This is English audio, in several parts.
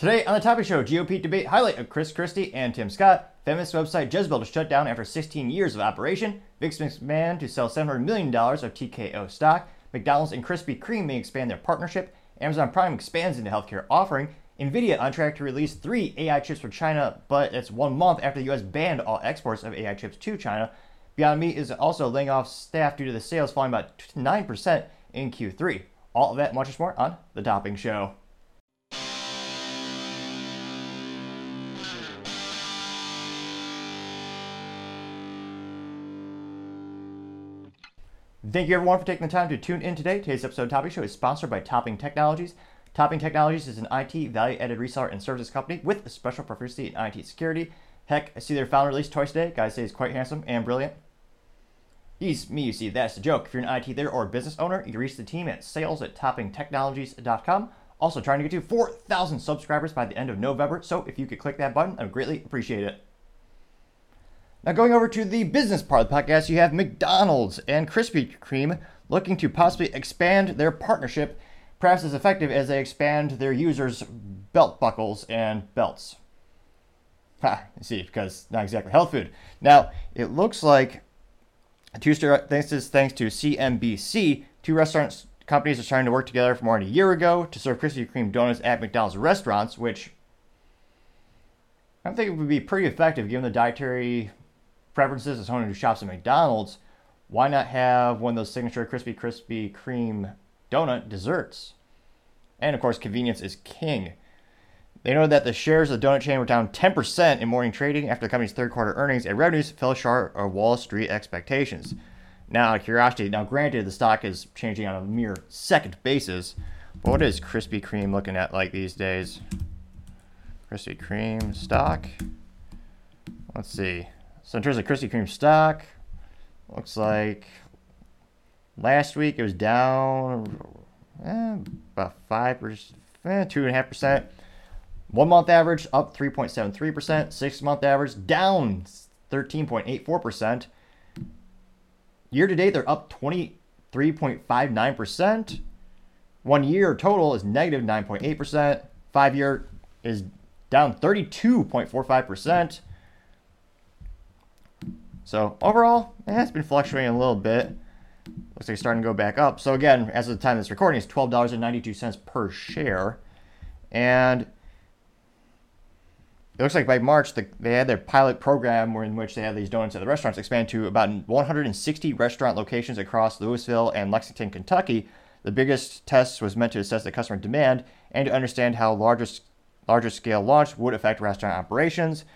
Today on the Topping Show, GOP debate highlight of Chris Christie and Tim Scott, feminist website Jezebel to shut down after 16 years of operation, Vince McMahon to sell $700 million of TKO stock, McDonald's and Krispy Kreme may expand their partnership, Amazon Prime expands into healthcare offering, Nvidia on track to release three AI chips for China, but it's one month after the US banned all exports of AI chips to China. Beyond Meat is also laying off staff due to the sales falling about 9% in Q3. All of that, much more on The Topping Show. Thank you everyone for taking the time to tune in today. Today's episode of Topping Show is sponsored by Topping Technologies. Topping Technologies is an IT value-added reseller and services company with a special proficiency in IT security. Heck, I see their founder released twice today. Guys say he's quite handsome and brilliant. He's me, you see, that's a joke. If you're an IT there or a business owner, you can reach the team at sales at toppingtechnologies.com. Also trying to get to 4,000 subscribers by the end of November, so if you could click that button, I would greatly appreciate it. Now, going over to the business part of the podcast, you have McDonald's and Krispy Kreme looking to possibly expand their partnership, perhaps as effective as they expand their users' belt buckles and belts. Ha, you see, because not exactly health food. Now, it looks like thanks to, thanks to CNBC, two restaurant companies are starting to work together for more than a year ago to serve Krispy Kreme donuts at McDonald's restaurants, which I think it would be pretty effective given the dietary preferences as someone who shops at McDonald's, why not have one of those signature Crispy Krispy Kreme donut desserts? And of course, convenience is king. They know that the shares of the donut chain were down 10% in morning trading after the company's third quarter earnings and revenues fell short of Wall Street expectations. Now, out of curiosity, now granted the stock is changing on a mere second basis, but what is Krispy Kreme looking at like these days? Krispy Kreme stock. Let's see. So in terms of Krispy Kreme stock, looks like last week it was down eh, about five percent, eh, two and a half percent. One month average up 3.73 percent. Six month average down 13.84 percent. Year to date, they're up 23.59 percent. One year total is negative 9.8 percent. Five year is down 32.45 percent. So overall, it has been fluctuating a little bit. Looks like it's starting to go back up. So again, as of the time of this recording, it's twelve dollars and ninety-two cents per share, and it looks like by March the, they had their pilot program in which they had these donuts at the restaurants expand to about 160 restaurant locations across Louisville and Lexington, Kentucky. The biggest test was meant to assess the customer demand and to understand how larger larger scale launch would affect restaurant operations.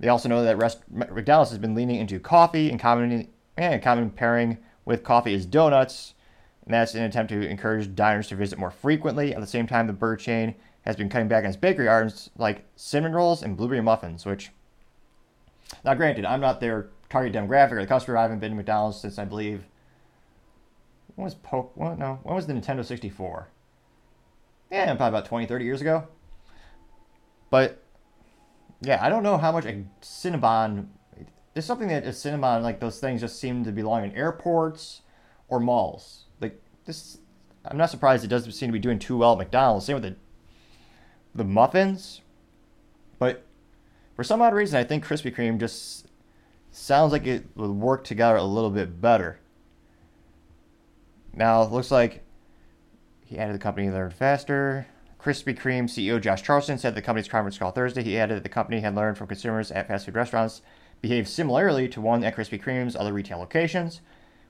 They also know that Rest- McDonald's has been leaning into coffee and common, and common pairing with coffee is donuts. And that's an attempt to encourage diners to visit more frequently. At the same time, the burger chain has been cutting back on its bakery items like cinnamon rolls and blueberry muffins, which, now granted, I'm not their target demographic or the customer. I haven't been to McDonald's since I believe, when was Poke, well, no, when was the Nintendo 64? Yeah, probably about 20, 30 years ago. But yeah, I don't know how much a Cinnabon. There's something that a Cinnabon, like those things, just seem to belong in airports or malls. Like this, I'm not surprised it doesn't seem to be doing too well at McDonald's. Same with the the muffins, but for some odd reason, I think Krispy Kreme just sounds like it would work together a little bit better. Now it looks like he added the company learn faster. Krispy Kreme CEO Josh Charlesworth said the company's conference call Thursday. He added that the company had learned from consumers at fast food restaurants behave similarly to one at Krispy Kreme's other retail locations.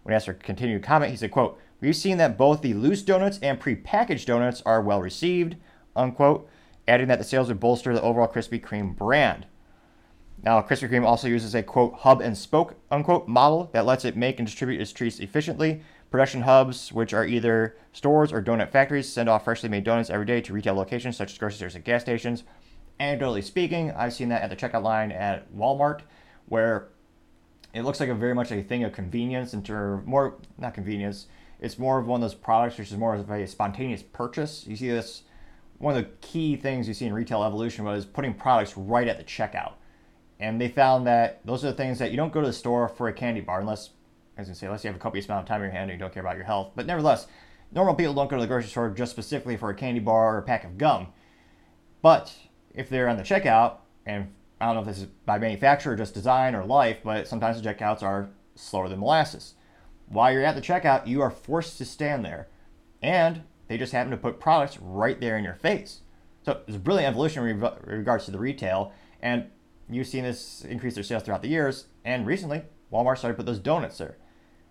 When asked for continued comment, he said, quote, We've seen that both the loose donuts and prepackaged donuts are well received, unquote, adding that the sales would bolster the overall Krispy Kreme brand. Now, Krispy Kreme also uses a quote hub and spoke unquote model that lets it make and distribute its treats efficiently, Production hubs, which are either stores or donut factories, send off freshly made donuts every day to retail locations such as grocery stores and gas stations. Anecdotally speaking, I've seen that at the checkout line at Walmart, where it looks like a very much a thing of convenience and more not convenience. It's more of one of those products which is more of a spontaneous purchase. You see this one of the key things you see in retail evolution was putting products right at the checkout. And they found that those are the things that you don't go to the store for a candy bar unless I was gonna say, unless you have a copious amount of time in your hand and you don't care about your health. But nevertheless, normal people don't go to the grocery store just specifically for a candy bar or a pack of gum. But if they're on the checkout, and I don't know if this is by manufacturer, just design, or life, but sometimes the checkouts are slower than molasses. While you're at the checkout, you are forced to stand there. And they just happen to put products right there in your face. So it's a brilliant evolution in regards to the retail. And you've seen this increase their sales throughout the years. And recently, Walmart started to put those donuts there.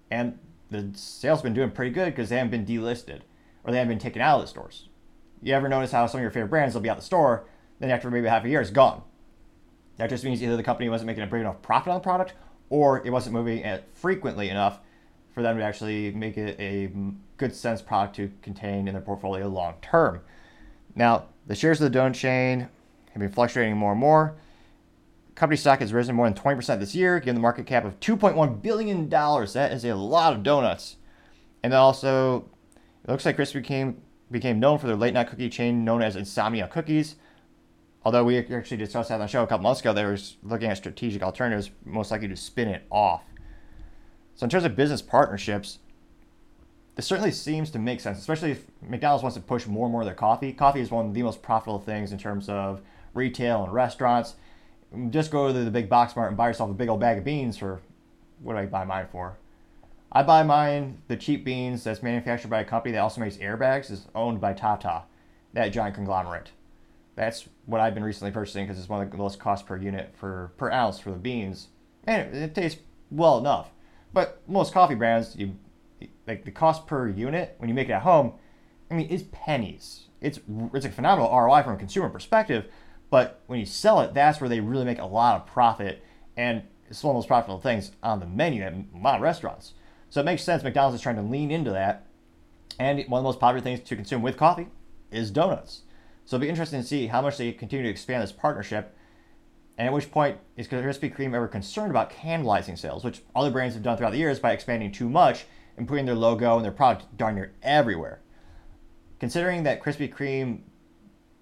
And the sales been doing pretty good because they haven't been delisted or they haven't been taken out of the stores. You ever notice how some of your favorite brands will be out the store, then after maybe half a year, it's gone. That just means either the company wasn't making a big enough profit on the product or it wasn't moving it frequently enough for them to actually make it a good sense product to contain in their portfolio long term. Now, the shares of the donut chain have been fluctuating more and more. Company stock has risen more than 20% this year, given the market cap of $2.1 billion. That is a lot of donuts. And then also, it looks like Krispy became, became known for their late night cookie chain known as Insomnia Cookies. Although we actually discussed that on the show a couple months ago, they were looking at strategic alternatives, most likely to spin it off. So, in terms of business partnerships, this certainly seems to make sense, especially if McDonald's wants to push more and more of their coffee. Coffee is one of the most profitable things in terms of retail and restaurants. Just go to the big box mart and buy yourself a big old bag of beans for what do I buy mine for? I buy mine, the cheap beans that's manufactured by a company that also makes airbags, is owned by Tata, that giant conglomerate. That's what I've been recently purchasing because it's one of the lowest cost per unit for per ounce for the beans, and it, it tastes well enough. But most coffee brands, you like the cost per unit when you make it at home, I mean, is pennies. It's it's a phenomenal ROI from a consumer perspective, but when you sell it, that's where they really make a lot of profit, and it's one of the most profitable things on the menu at a lot of restaurants. So it makes sense. McDonald's is trying to lean into that, and one of the most popular things to consume with coffee is donuts. So it'll be interesting to see how much they continue to expand this partnership and at which point is Krispy Kreme ever concerned about cannibalizing sales, which other brands have done throughout the years by expanding too much and putting their logo and their product darn near everywhere. Considering that Krispy Kreme,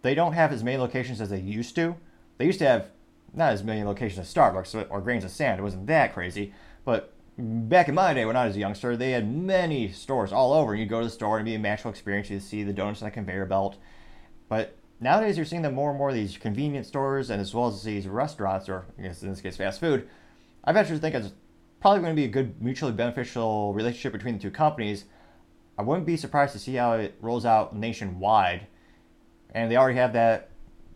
they don't have as many locations as they used to. They used to have not as many locations as Starbucks or Grains of Sand. It wasn't that crazy. But back in my day when I was a youngster, they had many stores all over. You'd go to the store and be a magical experience. You'd see the donuts on the conveyor belt. But nowadays you're seeing them more and more these convenience stores and as well as these restaurants, or I guess in this case fast food. I venture to think it's probably going to be a good mutually beneficial relationship between the two companies. I wouldn't be surprised to see how it rolls out nationwide. And they already have that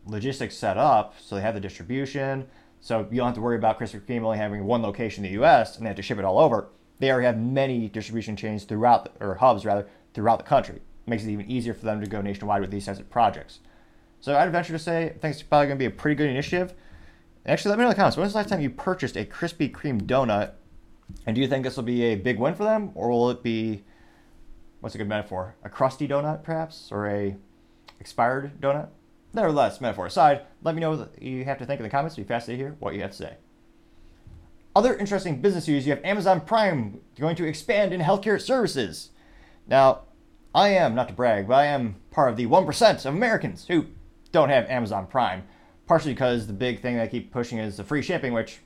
logistics set up, so they have the distribution. So you don't have to worry about Krispy Kreme only having one location in the U.S. and they have to ship it all over. They already have many distribution chains throughout, the, or hubs rather, throughout the country. It makes it even easier for them to go nationwide with these types of projects. So I'd venture to say I think it's probably going to be a pretty good initiative. Actually, let me know in the comments. When was the last time you purchased a Krispy Kreme donut? And do you think this will be a big win for them? Or will it be, what's a good metaphor? A crusty donut, perhaps? Or a expired donut? Nevertheless, metaphor aside, let me know what you have to think in the comments. It'd be fascinating to hear what you have to say. Other interesting business news you have Amazon Prime going to expand in healthcare services. Now, I am, not to brag, but I am part of the 1% of Americans who don't have Amazon Prime. Partially because the big thing they keep pushing is the free shipping, which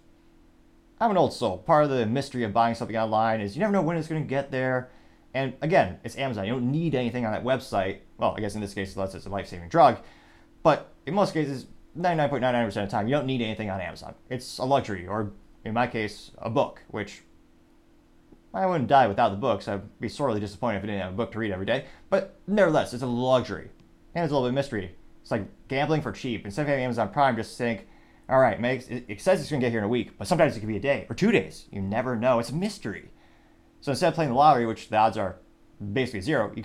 I'm an old soul. Part of the mystery of buying something online is you never know when it's going to get there. And again, it's Amazon. You don't need anything on that website. Well, I guess in this case, unless it's a life saving drug. But in most cases, 99.99% of the time, you don't need anything on Amazon. It's a luxury, or in my case, a book, which I wouldn't die without the books. I'd be sorely disappointed if I didn't have a book to read every day. But nevertheless, it's a luxury. And it's a little bit of mystery. It's like gambling for cheap. Instead of having Amazon Prime, just think, all right, it says it's going to get here in a week, but sometimes it could be a day or two days. You never know. It's a mystery. So instead of playing the lottery, which the odds are basically zero, you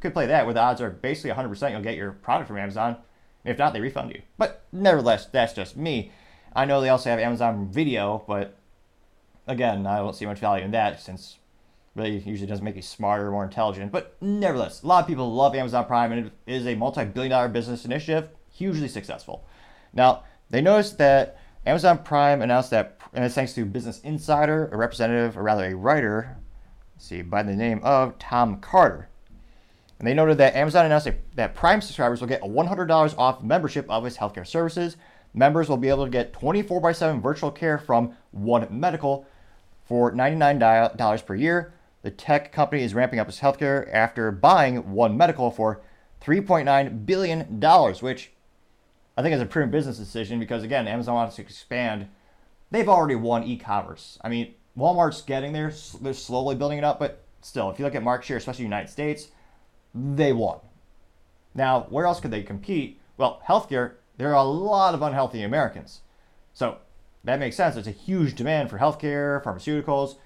could play that where the odds are basically 100% you'll get your product from Amazon. If not, they refund you. But nevertheless, that's just me. I know they also have Amazon Video, but again, I don't see much value in that since really usually doesn't make you smarter, or more intelligent. But nevertheless, a lot of people love Amazon Prime, and it is a multi-billion dollar business initiative, hugely successful. Now, they noticed that Amazon Prime announced that, and it's thanks to Business Insider, a representative, or rather a writer, see, by the name of Tom Carter. And they noted that Amazon announced that Prime subscribers will get a $100 off membership of its healthcare services. Members will be able to get 24 by 7 virtual care from One Medical for $99 per year the tech company is ramping up its healthcare after buying One Medical for $3.9 billion, which I think is a prudent business decision because again, Amazon wants to expand. They've already won e-commerce. I mean, Walmart's getting there; they're slowly building it up, but still, if you look at market share, especially the United States, they won. Now, where else could they compete? Well, healthcare. There are a lot of unhealthy Americans, so that makes sense. There's a huge demand for healthcare, pharmaceuticals.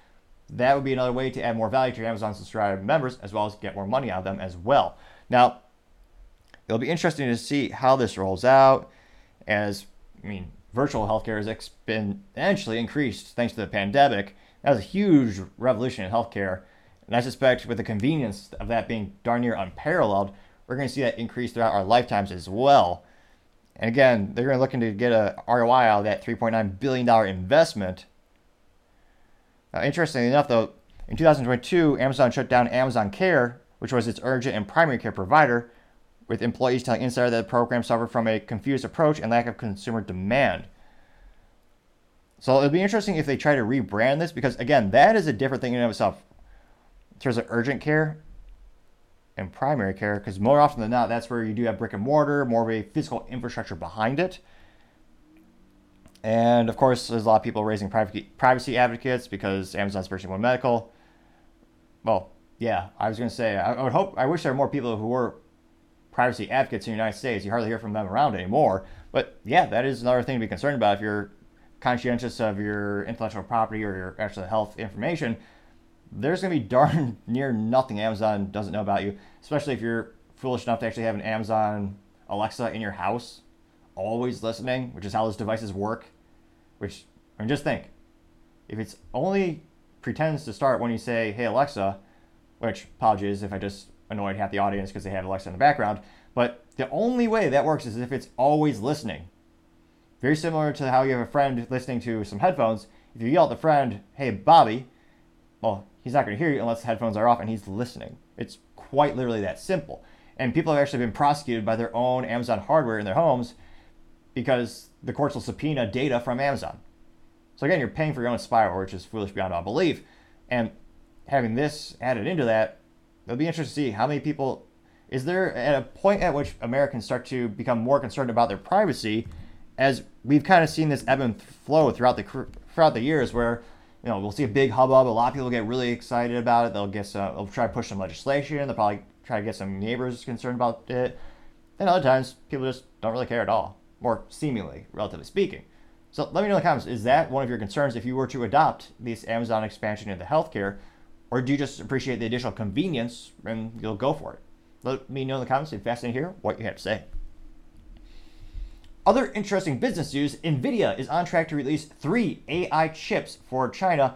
That would be another way to add more value to your Amazon subscriber members, as well as get more money out of them as well. Now, it'll be interesting to see how this rolls out as I mean virtual healthcare has exponentially increased thanks to the pandemic. That was a huge revolution in healthcare. And I suspect with the convenience of that being darn near unparalleled, we're going to see that increase throughout our lifetimes as well. And again, they're going to looking to get a ROI out of that $3.9 billion investment. Uh, interestingly enough, though, in 2022, Amazon shut down Amazon Care, which was its urgent and primary care provider, with employees telling Insider that the program suffered from a confused approach and lack of consumer demand. So it'll be interesting if they try to rebrand this because, again, that is a different thing in and of itself. Terms of urgent care and primary care, because more often than not, that's where you do have brick and mortar, more of a physical infrastructure behind it. And of course, there's a lot of people raising privacy advocates because Amazon's pushing one medical. Well, yeah, I was going to say, I would hope, I wish there were more people who were privacy advocates in the United States. You hardly hear from them around anymore. But yeah, that is another thing to be concerned about if you're conscientious of your intellectual property or your actual health information. There's going to be darn near nothing Amazon doesn't know about you, especially if you're foolish enough to actually have an Amazon Alexa in your house, always listening, which is how those devices work. Which, I mean, just think if it's only pretends to start when you say, hey, Alexa, which apologies if I just annoyed half the audience because they have Alexa in the background. But the only way that works is if it's always listening. Very similar to how you have a friend listening to some headphones. If you yell at the friend, hey, Bobby, well, he's not going to hear you unless the headphones are off and he's listening. It's quite literally that simple. And people have actually been prosecuted by their own Amazon hardware in their homes because the courts will subpoena data from Amazon. So again, you're paying for your own spyware, which is foolish beyond all belief. And having this added into that it'll be interesting to see how many people. Is there at a point at which Americans start to become more concerned about their privacy, as we've kind of seen this ebb and flow throughout the throughout the years, where you know we'll see a big hubbub, a lot of people get really excited about it. They'll get some, they'll try to push some legislation. They'll probably try to get some neighbors concerned about it. And other times, people just don't really care at all, more seemingly, relatively speaking. So let me know in the comments, is that one of your concerns if you were to adopt this Amazon expansion into healthcare? Or do you just appreciate the additional convenience and you'll go for it? Let me know in the comments if fascinated to hear what you have to say. Other interesting business news NVIDIA is on track to release three AI chips for China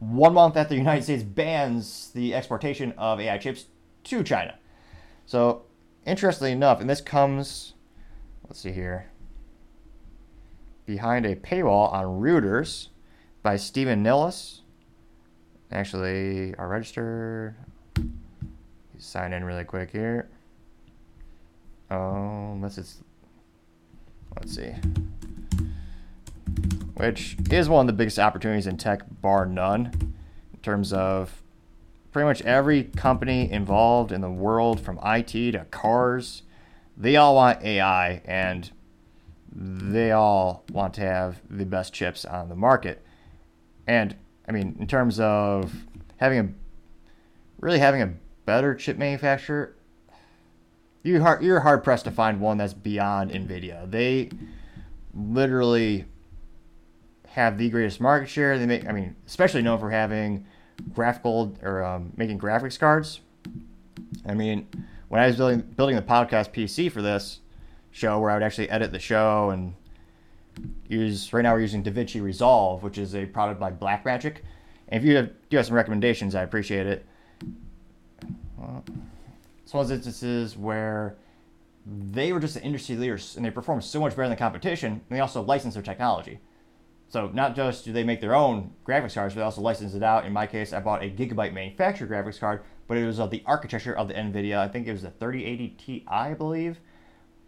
one month after the United States bans the exportation of AI chips to China. So, interestingly enough, and this comes, let's see here, behind a paywall on Reuters by Stephen Nellis actually are registered. Sign in really quick here. Oh, unless it's let's see. Which is one of the biggest opportunities in tech, bar none, in terms of pretty much every company involved in the world, from IT to cars, they all want AI and they all want to have the best chips on the market. And I mean, in terms of having a really having a better chip manufacturer, you hard, you're hard pressed to find one that's beyond Nvidia. They literally have the greatest market share. They make, I mean, especially known for having graphical or um, making graphics cards. I mean, when I was building building the podcast PC for this show, where I would actually edit the show and use right now we're using DaVinci Resolve, which is a product by Blackmagic. And if you have, do have some recommendations, I appreciate it. Well, one of those instances where they were just the industry leaders and they performed so much better than the competition, and they also license their technology. So not just do they make their own graphics cards, but they also license it out. In my case, I bought a Gigabyte manufactured graphics card, but it was of the architecture of the NVIDIA. I think it was the 3080 Ti, I believe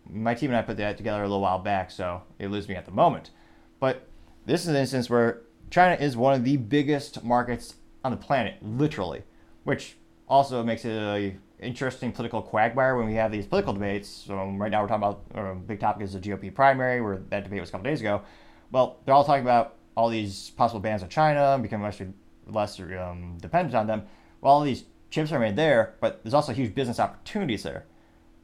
my team and I put that together a little while back, so it eludes me at the moment. But this is an instance where China is one of the biggest markets on the planet, literally, which also makes it a interesting political quagmire when we have these political debates. So right now we're talking about a big topic is the GOP primary, where that debate was a couple days ago. Well, they're all talking about all these possible bans of China, becoming much less um, dependent on them. Well, all these chips are made there, but there's also huge business opportunities there.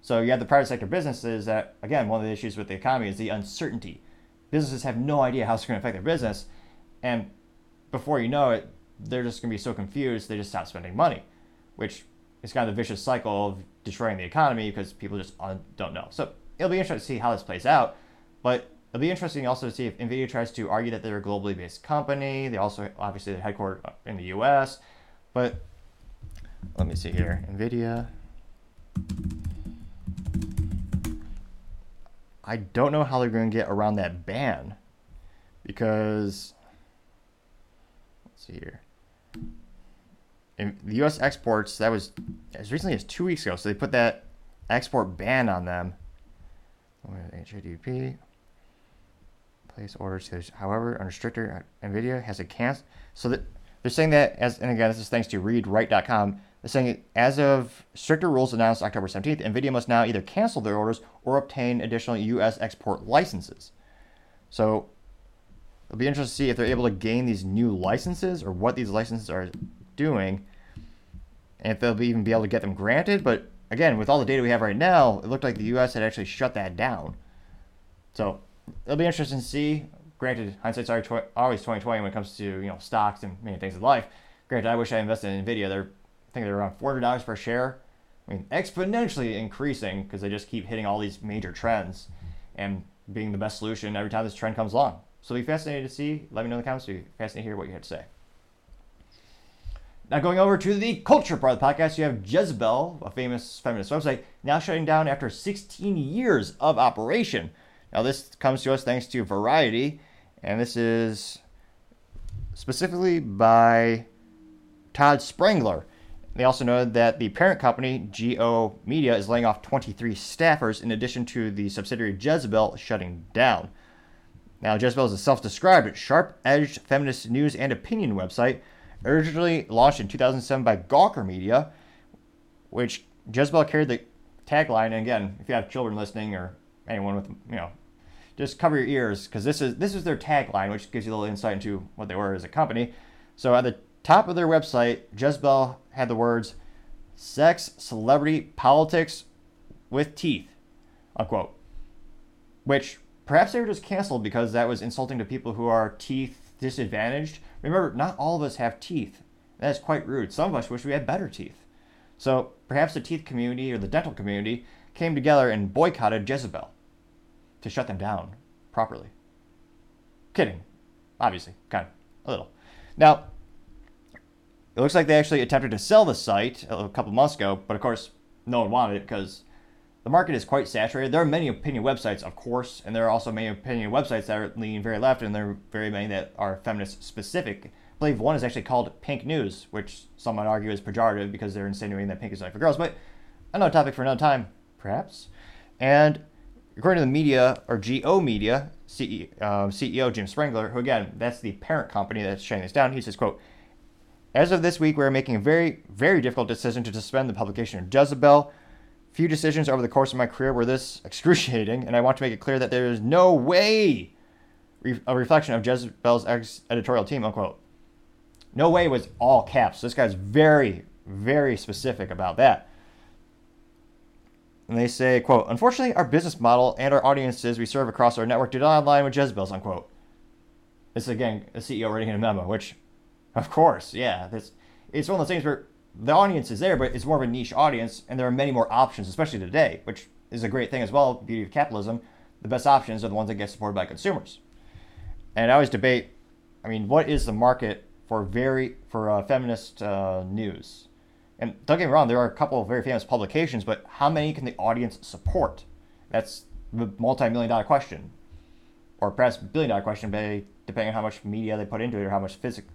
So you have the private sector businesses that, again, one of the issues with the economy is the uncertainty. Businesses have no idea how it's going to affect their business, and before you know it, they're just going to be so confused they just stop spending money, which is kind of the vicious cycle of destroying the economy because people just don't know. So it'll be interesting to see how this plays out, but it'll be interesting also to see if Nvidia tries to argue that they're a globally based company. They also obviously they're headquartered in the U.S., but let me see here, Nvidia. I don't know how they're going to get around that ban because let's see here. The U.S. exports that was as recently as two weeks ago, so they put that export ban on them. HADP place orders. However, under stricter, uh, Nvidia has a cancel. So that they're saying that as and again, this is thanks to ReadWrite.com. They're saying as of stricter rules announced October 17th, Nvidia must now either cancel their orders or obtain additional U.S. export licenses. So it'll be interesting to see if they're able to gain these new licenses or what these licenses are doing, and if they'll even be able to get them granted. But again, with all the data we have right now, it looked like the U.S. had actually shut that down. So it'll be interesting to see. Granted, hindsight's always 2020 when it comes to you know stocks and many things in life. Granted, I wish I invested in Nvidia. They're I think they're around $400 per share. I mean, exponentially increasing because they just keep hitting all these major trends and being the best solution every time this trend comes along. So it'll be fascinating to see. Let me know in the comments. Be fascinating to hear what you had to say. Now, going over to the culture part of the podcast, you have Jezebel, a famous feminist website, now shutting down after 16 years of operation. Now, this comes to us thanks to Variety, and this is specifically by Todd Spangler. They also noted that the parent company, GO Media, is laying off 23 staffers in addition to the subsidiary Jezebel shutting down. Now, Jezebel is a self described sharp edged feminist news and opinion website originally launched in 2007 by Gawker Media, which Jezebel carried the tagline. And again, if you have children listening or anyone with, you know, just cover your ears because this is this is their tagline, which gives you a little insight into what they were as a company. So at the top of their website, Jezebel had the words "sex, celebrity, politics with teeth," unquote. Which perhaps they were just canceled because that was insulting to people who are teeth disadvantaged. Remember, not all of us have teeth. That is quite rude. Some of us wish we had better teeth. So perhaps the teeth community or the dental community came together and boycotted Jezebel to shut them down properly. Kidding. Obviously, kind of, a little. Now, it looks like they actually attempted to sell the site a couple months ago, but of course, no one wanted it because the market is quite saturated. There are many opinion websites, of course, and there are also many opinion websites that are leaning very left, and there are very many that are feminist specific. I believe one is actually called Pink News, which some might argue is pejorative because they're insinuating that pink is only for girls, but another topic for another time, perhaps. And according to the media, or GO Media, CEO, um, CEO Jim Spanfeller, who again, that's the parent company that's shutting this down, he says, quote, as of this week, we are making a very, very difficult decision to suspend the publication of Jezebel. Few decisions over the course of my career were this excruciating, and I want to make it clear that there is no way a reflection of Jezebel's ex- editorial team, unquote. No way was all caps. This guy's very, very specific about that. And they say, quote, unfortunately, our business model and our audiences we serve across our network do not align with Jezebel's, unquote. This is, again, a CEO writing in a memo, which of course, yeah. This it's one of those things where the audience is there, but it's more of a niche audience, and there are many more options, especially today, which is a great thing as well. Beauty of capitalism. The best options are the ones that get supported by consumers. And I always debate. I mean, what is the market for very for uh, feminist uh, news? And don't get me wrong, there are a couple of very famous publications, but how many can the audience support? That's the multi-million dollar question, or perhaps billion dollar question, depending on how much media they put into it or how much physical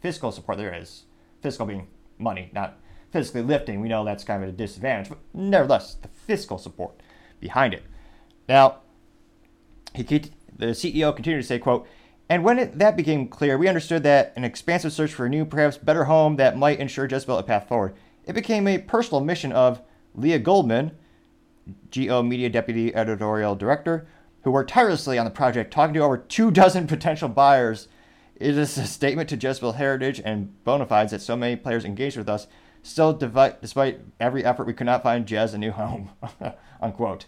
fiscal support there is. Fiscal being money, not physically lifting. We know that's kind of a disadvantage, but nevertheless, the fiscal support behind it. Now, he the CEO continued to say, "quote." And when it, that became clear, we understood that an expansive search for a new, perhaps better home that might ensure Jezebel a path forward. It became a personal mission of Lea Goldman, GO Media Deputy Editorial Director, who worked tirelessly on the project, talking to over two dozen potential buyers. It is a statement to Jezebel heritage and bona fides that so many players engaged with us. Still, despite every effort, we could not find Jez a new home. Unquote.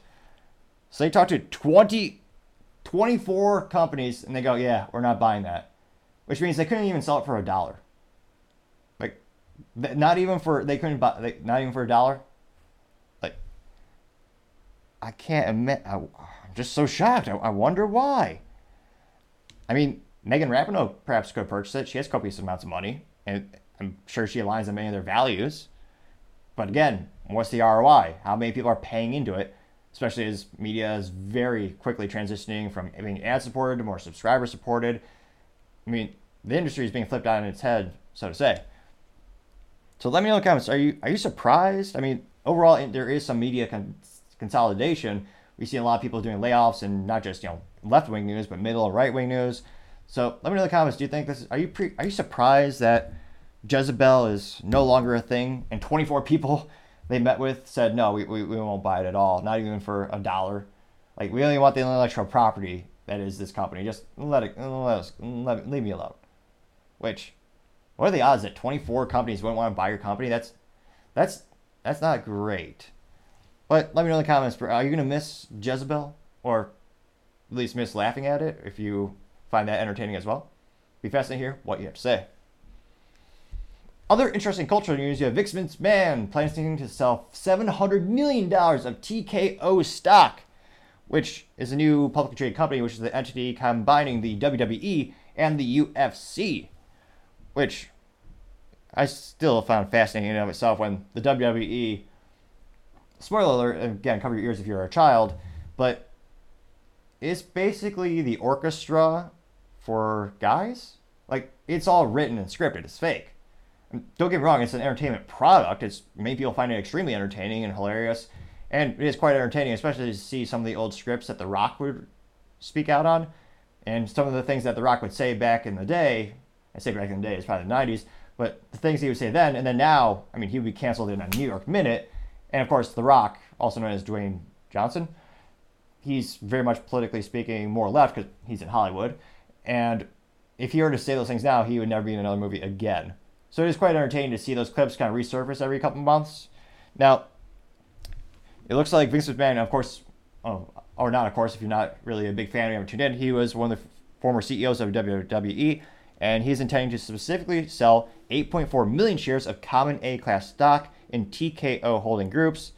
So they talked to 20, 24 companies, and they go, yeah, we're not buying that. Which means they couldn't even sell it for a dollar. Like, not even for, they couldn't buy, not even for a dollar. Like, I can't admit, I, am just so shocked. I, I wonder why. I mean, Megan Rapinoe perhaps could purchase it. She has copious amounts of money, and I'm sure she aligns on many of their values. But again, what's the ROI? How many people are paying into it? Especially as media is very quickly transitioning from being ad supported to more subscriber supported. I mean, the industry is being flipped on its head, so to say. So let me know in the comments. Are you are you surprised? I mean, overall, there is some media con- consolidation. We see a lot of people doing layoffs, and not just you know left wing news, but middle or right wing news. So let me know in the comments. Do you think this? Is, are you pre, are you surprised that Jezebel is no longer a thing, and 24 people they met with said no, we, we, we won't buy it at all, not even for a dollar. Like we only want the intellectual property that is this company. Just let it let us let, leave me alone. Which, what are the odds that 24 companies wouldn't want to buy your company? That's that's that's not great. But let me know in the comments. Are you gonna miss Jezebel, or at least miss laughing at it if you find that entertaining as well? Be fascinated to hear what you have to say. Other interesting cultural news, you have Vince McMahon planning to sell $700 million of TKO stock, which is a new publicly traded company, which is the entity combining the WWE and the UFC, which I still found fascinating in and of itself when the WWE, spoiler alert, again, cover your ears if you're a child, but it's basically the orchestra for guys. Like, it's all written and scripted, it's fake don't get me wrong, it's an entertainment product. It's many people find it extremely entertaining and hilarious, and it is quite entertaining, especially to see some of the old scripts that The Rock would speak out on, and some of the things that The Rock would say back in the day. I say back in the day, it's probably the '90s, but the things he would say then, and then now, I mean, he would be canceled in a New York Minute, and of course, The Rock, also known as Dwayne Johnson, he's very much politically speaking more left because he's in Hollywood, and if he were to say those things now, he would never be in another movie again. So it is quite entertaining to see those clips kind of resurface every couple months. Now, it looks like Vince McMahon, of course, oh, or not, of course, if you're not really a big fan, you haven't tuned in, he was one of the former CEOs of WWE, and he's intending to specifically sell 8.4 million shares of common A class stock in TKO holding groups,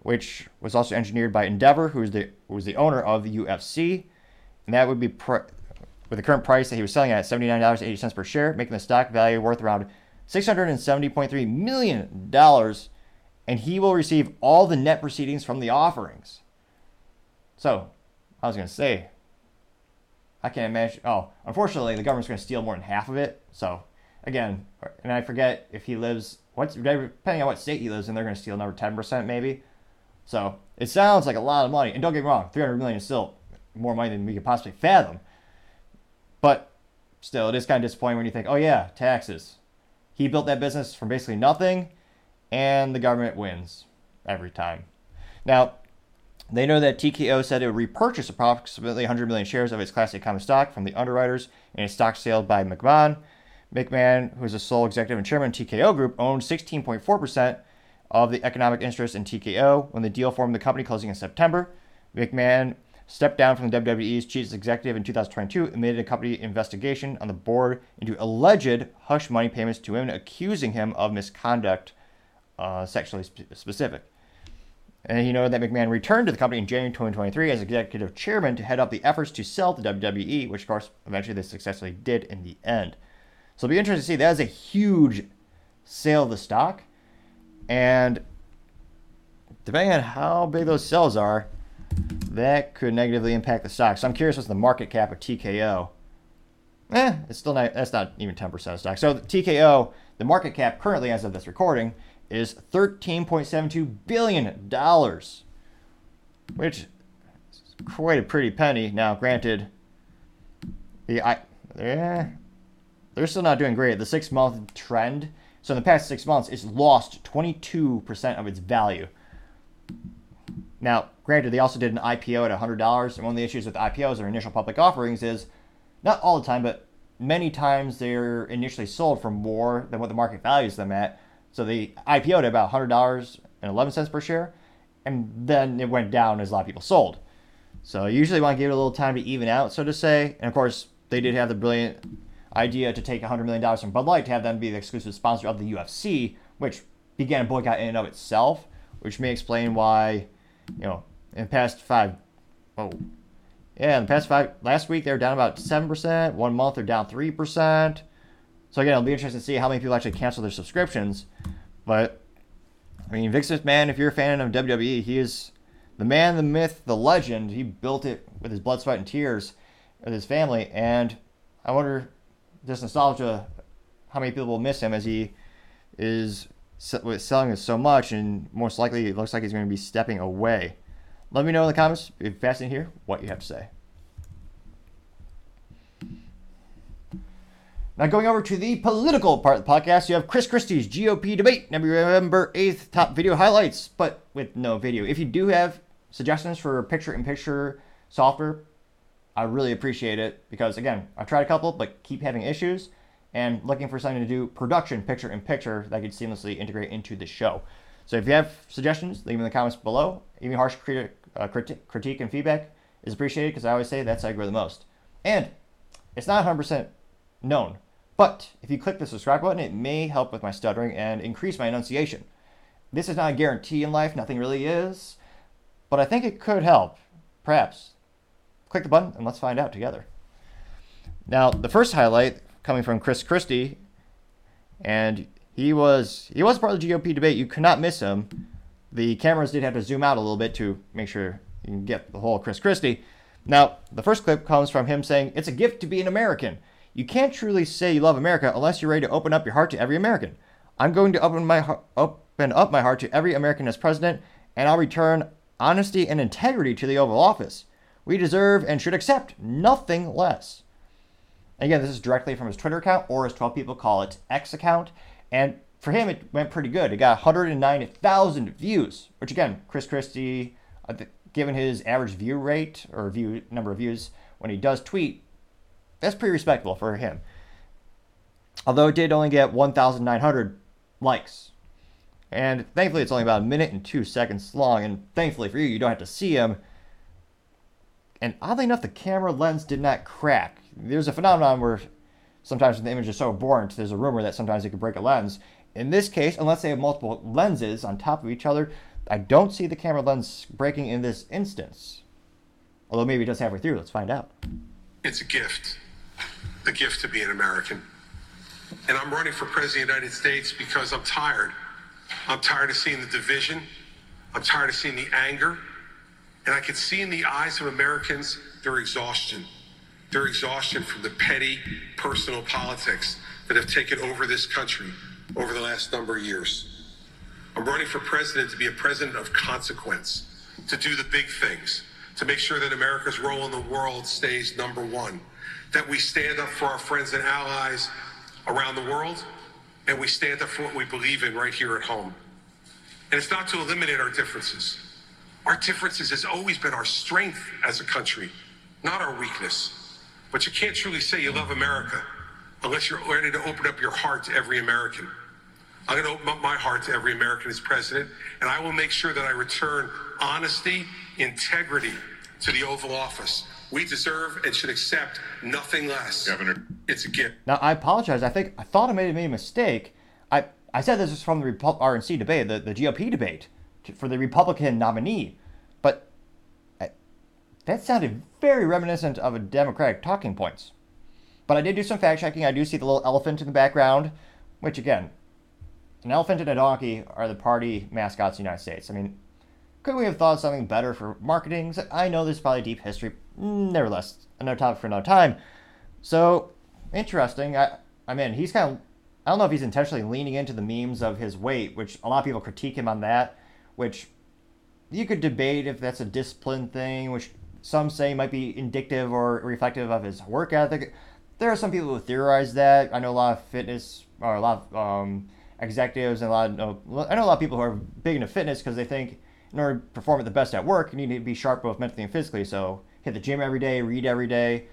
which was also engineered by Endeavor, who is the who was the owner of the UFC, and that would be with the current price that he was selling at $79.80 per share, making the stock value worth around $670.3 million. And he will receive all the net proceedings from the offerings. So, I was going to say, I can't imagine. Oh, unfortunately, the government's going to steal more than half of it. So, again, and I forget if he lives, what's depending on what state he lives in, they're going to steal another 10% maybe. So, it sounds like a lot of money. And don't get me wrong, 300 million is still more money than we could possibly fathom. But still, it is kind of disappointing when you think, oh, yeah, taxes. He built that business from basically nothing, and the government wins every time. Now, they know that TKO said it would repurchase approximately 100 million shares of its Class A common stock from the underwriters in a stock sale by McMahon. McMahon, who is the sole executive and chairman of TKO Group, owned 16.4% of the economic interest in TKO when the deal formed the company closing in September. McMahon stepped down from the WWE's chief executive in 2022 amid a company investigation on the board into alleged hush money payments to women, accusing him of misconduct, uh, sexually sp- specific. And he noted that McMahon returned to the company in January 2023 as executive chairman to head up the efforts to sell the WWE, which of course eventually they successfully did in the end. So it'll be interesting to see. That is a huge sale of the stock, and depending on how big those sales are, that could negatively impact the stock. So I'm curious what's the market cap of TKO. Eh, it's still not, that's not even 10% of stock. So TKO, the market cap currently as of this recording is $13.72 billion, which is quite a pretty penny. Now, granted, the I, eh, they're still not doing great. The six month trend, So in the past six months, it's lost 22% of its value. Now, granted, they also did an IPO at $100, and one of the issues with IPOs or initial public offerings is not all the time, but many times they're initially sold for more than what the market values them at. So they IPO'd at about $100.11 per share, and then it went down as a lot of people sold. So you usually want to give it a little time to even out, so to say. And of course, they did have the brilliant idea to take $100 million from Bud Light to have them be the exclusive sponsor of the UFC, which began a boycott in and of itself, which may explain why, you know, in the past five, oh, yeah, in the past five, last week they were down about 7%, one month they're down 3%. So again, it'll be interesting to see how many people actually cancel their subscriptions. But, I mean, Vince McMahon, if you're a fan of WWE, he is the man, the myth, the legend. He built it with his blood, sweat, and tears with his family. And I wonder, this nostalgia, how many people will miss him as he is selling it so much, and most likely it looks like he's going to be stepping away. Let me know in the comments, if fascinated here, what you have to say. Now, going over to the political part of the podcast, you have Chris Christie's GOP debate, November 8th, top video highlights, but with no video. If you do have suggestions for picture in picture software, I really appreciate it because, again, I've tried a couple, but keep having issues and looking for something to do production picture in picture that could seamlessly integrate into the show. So if you have suggestions, leave them in the comments below. Even harsh uh, critique and feedback is appreciated because I always say that's how I grow the most. And it's not 100% known, but if you click the subscribe button, it may help with my stuttering and increase my enunciation. This is not a guarantee in life, nothing really is, but I think it could help. Perhaps. Click the button and let's find out together. Now, the first highlight coming from Chris Christie, and he was he was part of the GOP debate. You could not miss him. The cameras did have to zoom out a little bit to make sure you can get the whole Chris Christie. Now, the first clip comes from him saying, It's a gift to be an American. You can't truly say you love America unless you're ready to open up your heart to every American. I'm going to open my open up my heart to every American as president, and I'll return honesty and integrity to the Oval Office. We deserve and should accept nothing less. Again, this is directly from his Twitter account, or as 12 people call it, X account. And for him, it went pretty good. It got 109,000 views, which again, Chris Christie, uh, given his average view rate or view number of views when he does tweet, that's pretty respectable for him. Although it did only get 1,900 likes. And thankfully, it's only about a minute and two seconds long. And thankfully for you, you don't have to see him. And oddly enough, the camera lens did not crack. There's a phenomenon where sometimes when the image is so abhorrent, there's a rumor that sometimes it could break a lens. In this case, unless they have multiple lenses on top of each other, I don't see the camera lens breaking in this instance. Although maybe it does halfway through. Let's find out. It's a gift. A gift to be an American. And I'm running for president of the United States because I'm tired. I'm tired of seeing the division. I'm tired of seeing the anger. And I can see in the eyes of Americans their exhaustion. Their exhaustion from the petty personal politics that have taken over this country over the last number of years. I'm running for president to be a president of consequence, to do the big things, to make sure that America's role in the world stays number one, that we stand up for our friends and allies around the world, and we stand up for what we believe in right here at home. And it's not to eliminate our differences. Our differences has always been our strength as a country, not our weakness. But you can't truly say you love America unless you're ready to open up your heart to every American. I'm going to open up my heart to every American as president, and I will make sure that I return honesty, integrity to the Oval Office. We deserve and should accept nothing less. Governor, it's a gift. Now, I apologize. I think I thought I made, made a mistake. I, I said this is from the Repu- RNC debate, the, the GOP debate to, for the Republican nominee, but I, that sounded very reminiscent of a Democratic talking points. But I did do some fact checking. I do see the little elephant in the background, which again, an elephant and a donkey are the party mascots of the United States. I mean, could we have thought of something better for marketing? I know there's probably deep history. Nevertheless, another topic for another time. So, interesting. I, I mean, he's kind of, I don't know if he's intentionally leaning into the memes of his weight, which a lot of people critique him on that, which you could debate if that's a discipline thing, which some say might be indicative or reflective of his work ethic. There are some people who theorize that. I know a lot of fitness or a lot of um, executives and a lot of I know a lot of people who are big into fitness because they think in order to perform at the best at work, you need to be sharp both mentally and physically. So hit the gym every day, read every day,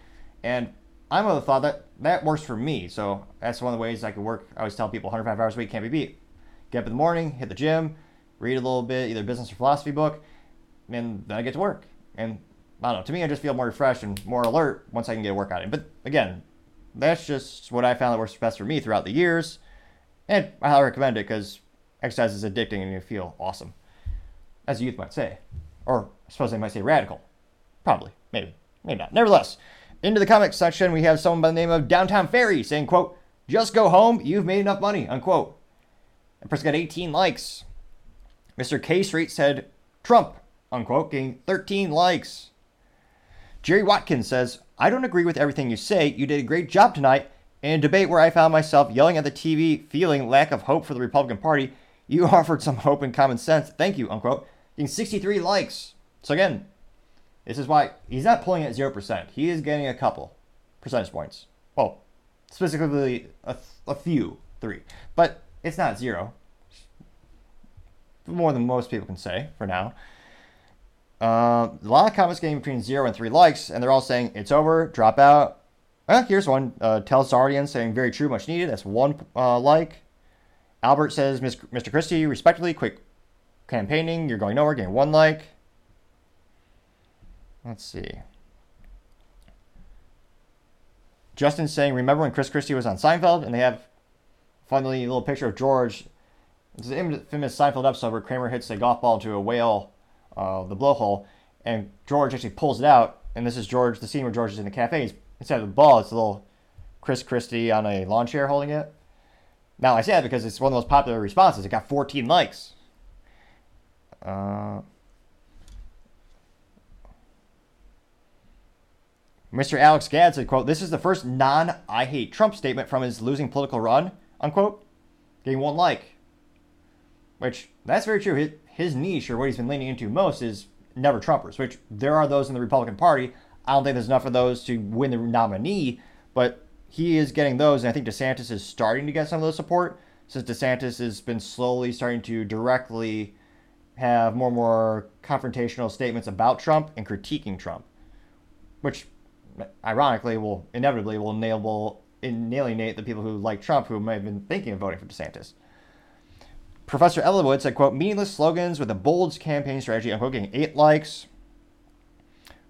and I'm of the thought that that works for me. So that's one of the ways I could work. I always tell people 105 hours a week can't be beat. Get up in the morning, hit the gym, read a little bit, either business or philosophy book, and then I get to work. And I don't know. To me, I just feel more refreshed and more alert once I can get a workout in. But again, that's just what I found that works best for me throughout the years. And I highly recommend it because exercise is addicting and you feel awesome. As a youth might say. Or I suppose they might say radical. Probably. Maybe. Maybe not. Nevertheless, into the comics section, we have someone by the name of Downtown Fairy saying, quote, just go home, you've made enough money, unquote. And person got 18 likes. Mr. K Street said, Trump, unquote, getting 13 likes. Jerry Watkins says, I don't agree with everything you say. You did a great job tonight. In a debate where I found myself yelling at the TV, feeling lack of hope for the Republican Party, you offered some hope and common sense. Thank you, unquote. Getting 63 likes. So again, this is why he's not pulling at 0%. He is getting a couple percentage points. Well, specifically a, a few, three. But it's not zero. More than most people can say for now. Uh, a lot of comments getting between zero and three likes, and they're all saying it's over, drop out. Well, here's one. Uh, Telsardian saying very true, much needed. That's one uh, like. Albert says, Mr. Christie, respectfully, quick campaigning. You're going nowhere, getting one like. Let's see. Justin saying, remember when Chris Christie was on Seinfeld? And they have finally a little picture of George. It's an infamous Seinfeld episode where Kramer hits a golf ball into a whale uh, the blowhole, and George actually pulls it out. And this is George, the scene where George is in the cafe. He's, instead of the ball, it's a little Chris Christie on a lawn chair holding it. Now I say that because it's one of the most popular responses. It got 14 likes. Uh, Mr. Alex Gadd said, quote, This is the first non I hate Trump statement from his losing political run, unquote. Getting one like. Which, that's very true his niche or what he's been leaning into most is never Trumpers, which there are those in the Republican Party. I don't think there's enough of those to win the nominee, but he is getting those, and I think DeSantis is starting to get some of those support since DeSantis has been slowly starting to directly have more and more confrontational statements about Trump and critiquing Trump, which ironically will inevitably will enable alienate the people who like Trump who may have been thinking of voting for DeSantis. Professor Ellenwood said, quote, meaningless slogans with a bold campaign strategy, unquote, getting eight likes.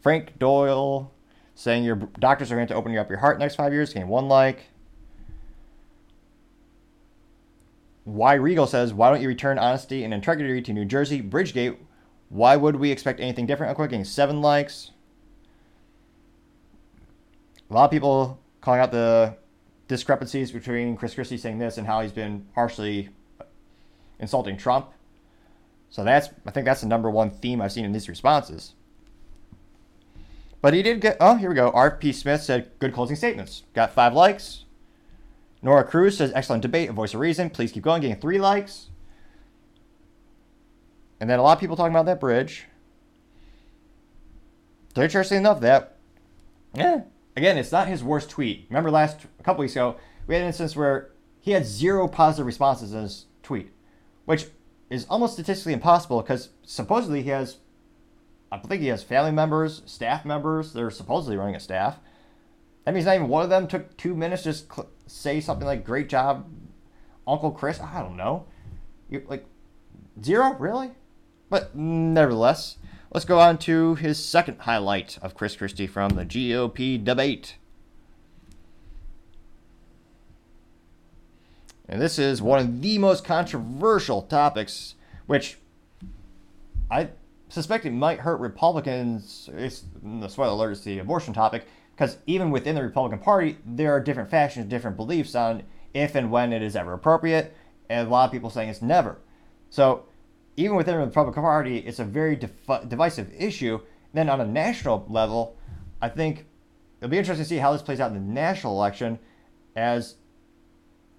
Frank Doyle saying your doctors are going to open you up your heart next five years, getting one like. Why Regal says, why don't you return honesty and integrity to New Jersey? Bridgegate, why would we expect anything different? Unquote, getting seven likes. A lot of people calling out the discrepancies between Chris Christie saying this and how he's been harshly insulting Trump. So that's I think that's the number one theme I've seen in these responses. But he did get oh here we go. R.P. Smith said good closing statements. Got five likes. Nora Cruz says excellent debate, a voice of reason. Please keep going, getting three likes. And then a lot of people talking about that bridge. So interesting enough, that yeah, again, it's not his worst tweet. Remember last a couple weeks ago, we had an instance where he had zero positive responses in his tweet which is almost statistically impossible because supposedly he has, I think he has family members, staff members. They're supposedly running a staff. That means not even one of them took two minutes to just cl- say something like "Great job, Uncle Chris." I don't know. You like zero, really? But nevertheless, let's go on to his second highlight of Chris Christie from the GOP debate. And this is one of the most controversial topics, which I suspect it might hurt Republicans. It's the spoiler alert is the abortion topic, because even within the Republican Party, there are different factions, different beliefs on if and when it is ever appropriate, and a lot of people saying it's never. So even within the Republican Party, it's a very divisive issue. Then on a national level, I think it'll be interesting to see how this plays out in the national election, as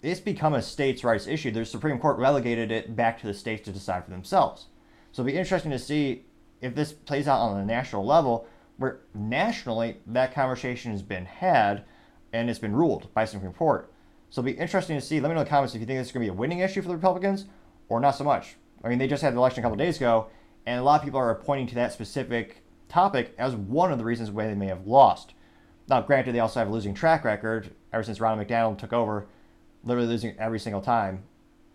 it's become a states' rights issue. The Supreme Court relegated it back to the states to decide for themselves. So it'll be interesting to see if this plays out on a national level, where nationally that conversation has been had and it's been ruled by the Supreme Court. So it'll be interesting to see. Let me know in the comments if you think this is going to be a winning issue for the Republicans or not so much. I mean, they just had the election a couple days ago, and a lot of people are pointing to that specific topic as one of the reasons why they may have lost. Now, granted, they also have a losing track record ever since Ronna McDaniel took over, literally losing every single time.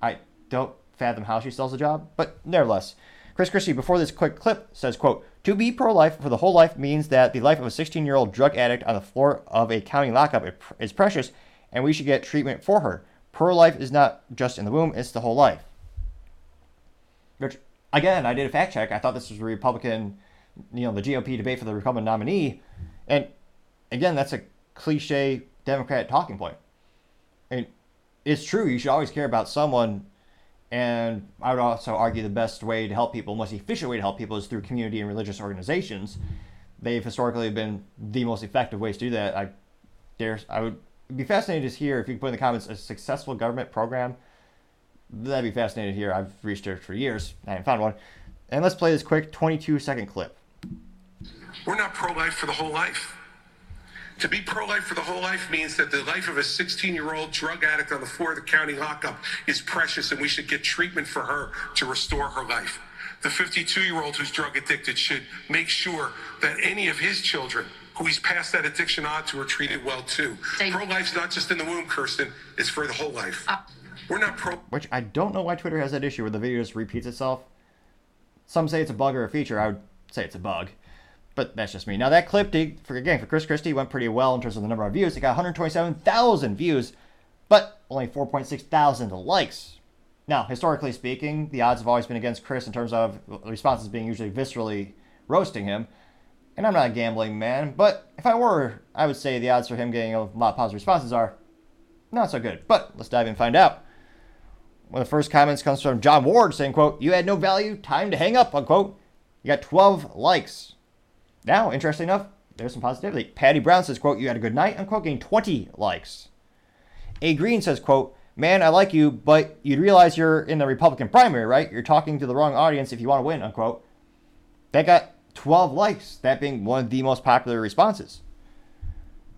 I don't fathom how she sells a job, but nevertheless. Chris Christie, before this quick clip, says, quote, To be pro-life for the whole life means that the life of a 16-year-old drug addict on the floor of a county lockup is precious, and we should get treatment for her. Pro-life is not just in the womb, it's the whole life. Which, again, I did a fact check. I thought this was a Republican, you know, the GOP debate for the Republican nominee. And again, that's a cliche Democrat talking point. I mean, it's true. You should always care about someone and I would also argue the best way to help people, most efficient way to help people, is through community and religious organizations. They've historically been the most effective ways to do that. I dare, I would be fascinated to hear if you could put in the comments a successful government program. That'd be fascinating to hear. I've researched for years. I haven't found one. And let's play this quick 22 second clip. We're not pro life for the whole life. To be pro life for the whole life means that the life of a 16 year old drug addict on the floor of the county lockup is precious and we should get treatment for her to restore her life. The 52 year old who's drug addicted should make sure that any of his children who he's passed that addiction on to are treated well too. Pro life's not just in the womb, Kirsten, it's for the whole life. Uh, We're not pro. Which I don't know why Twitter has that issue where the video just repeats itself. Some say it's a bug or a feature. I would say it's a bug. But that's just me. Now that clip, for again for Chris Christie, went pretty well in terms of the number of views. It got 127,000 views, but only 4.6 thousand likes. Now, historically speaking, the odds have always been against Chris in terms of responses being usually viscerally roasting him. And I'm not a gambling man, but if I were, I would say the odds for him getting a lot of positive responses are not so good. But let's dive in and find out. One of the first comments comes from John Ward saying, quote, You had no value, time to hang up, unquote. You got 12 likes. Now, interesting enough, there's some positivity. Patty Brown says, quote, you had a good night, unquote, getting 20 likes. A Green says, quote, man, I like you, but you'd realize you're in the Republican primary, right? You're talking to the wrong audience if you want to win, unquote. That got 12 likes, that being one of the most popular responses.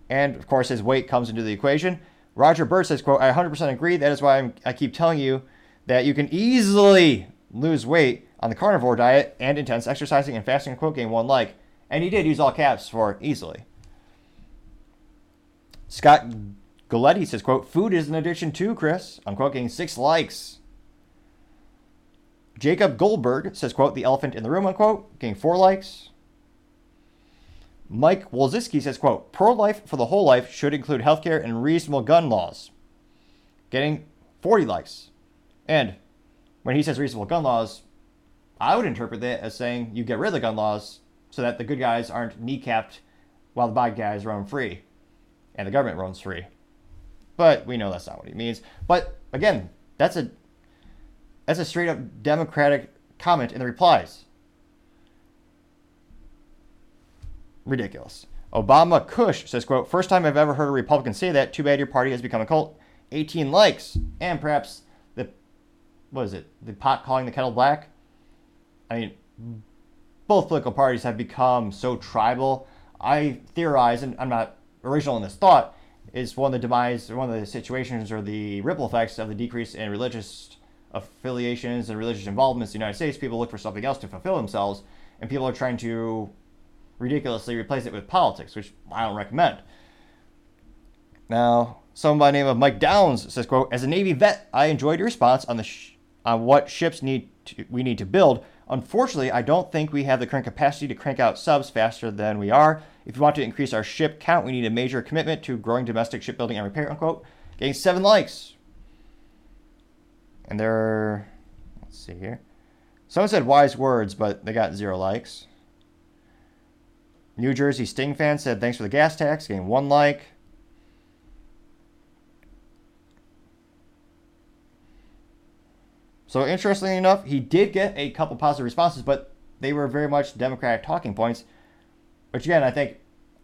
And of course, his weight comes into the equation. Roger Bird says, quote, I 100% agree. That is why I'm, I keep telling you that you can easily lose weight on the carnivore diet and intense exercising and fasting, unquote, gain one like. And he did use all caps for easily. Scott Galetti says, quote, food is an addiction too, Chris. Unquote, getting six likes. Jacob Goldberg says, quote, the elephant in the room, unquote, getting four likes. Mike Wolziski says, quote, pro-life for the whole life should include healthcare and reasonable gun laws. Getting 40 likes. And when he says reasonable gun laws, I would interpret that as saying you get rid of the gun laws so that the good guys aren't kneecapped while the bad guys roam free and the government roams free. But we know that's not what he means. But again, that's a that's a straight up democratic comment in the replies. Ridiculous. Obama Kush says, quote, first time I've ever heard a Republican say that. Too bad your party has become a cult. 18 likes. And perhaps the what is it? The pot calling the kettle black? I mean, both political parties have become so tribal. I theorize, and I'm not original in this thought, is one of the demise, one of the situations or the ripple effects of the decrease in religious affiliations and religious involvements in the United States. People look for something else to fulfill themselves, and people are trying to ridiculously replace it with politics, which I don't recommend. Now, someone by the name of Mike Downs says, "quote As a Navy vet, I enjoyed your response on the sh- on what ships need to, we need to build." Unfortunately, I don't think we have the current capacity to crank out subs faster than we are. If we want to increase our ship count, we need a major commitment to growing domestic shipbuilding and repair, unquote. Getting seven likes. And they're, let's see here. Someone said wise words, but they got zero likes. New Jersey Sting fan said thanks for the gas tax, getting one like. So interestingly enough, he did get a couple positive responses, but they were very much Democratic talking points. Which again, I think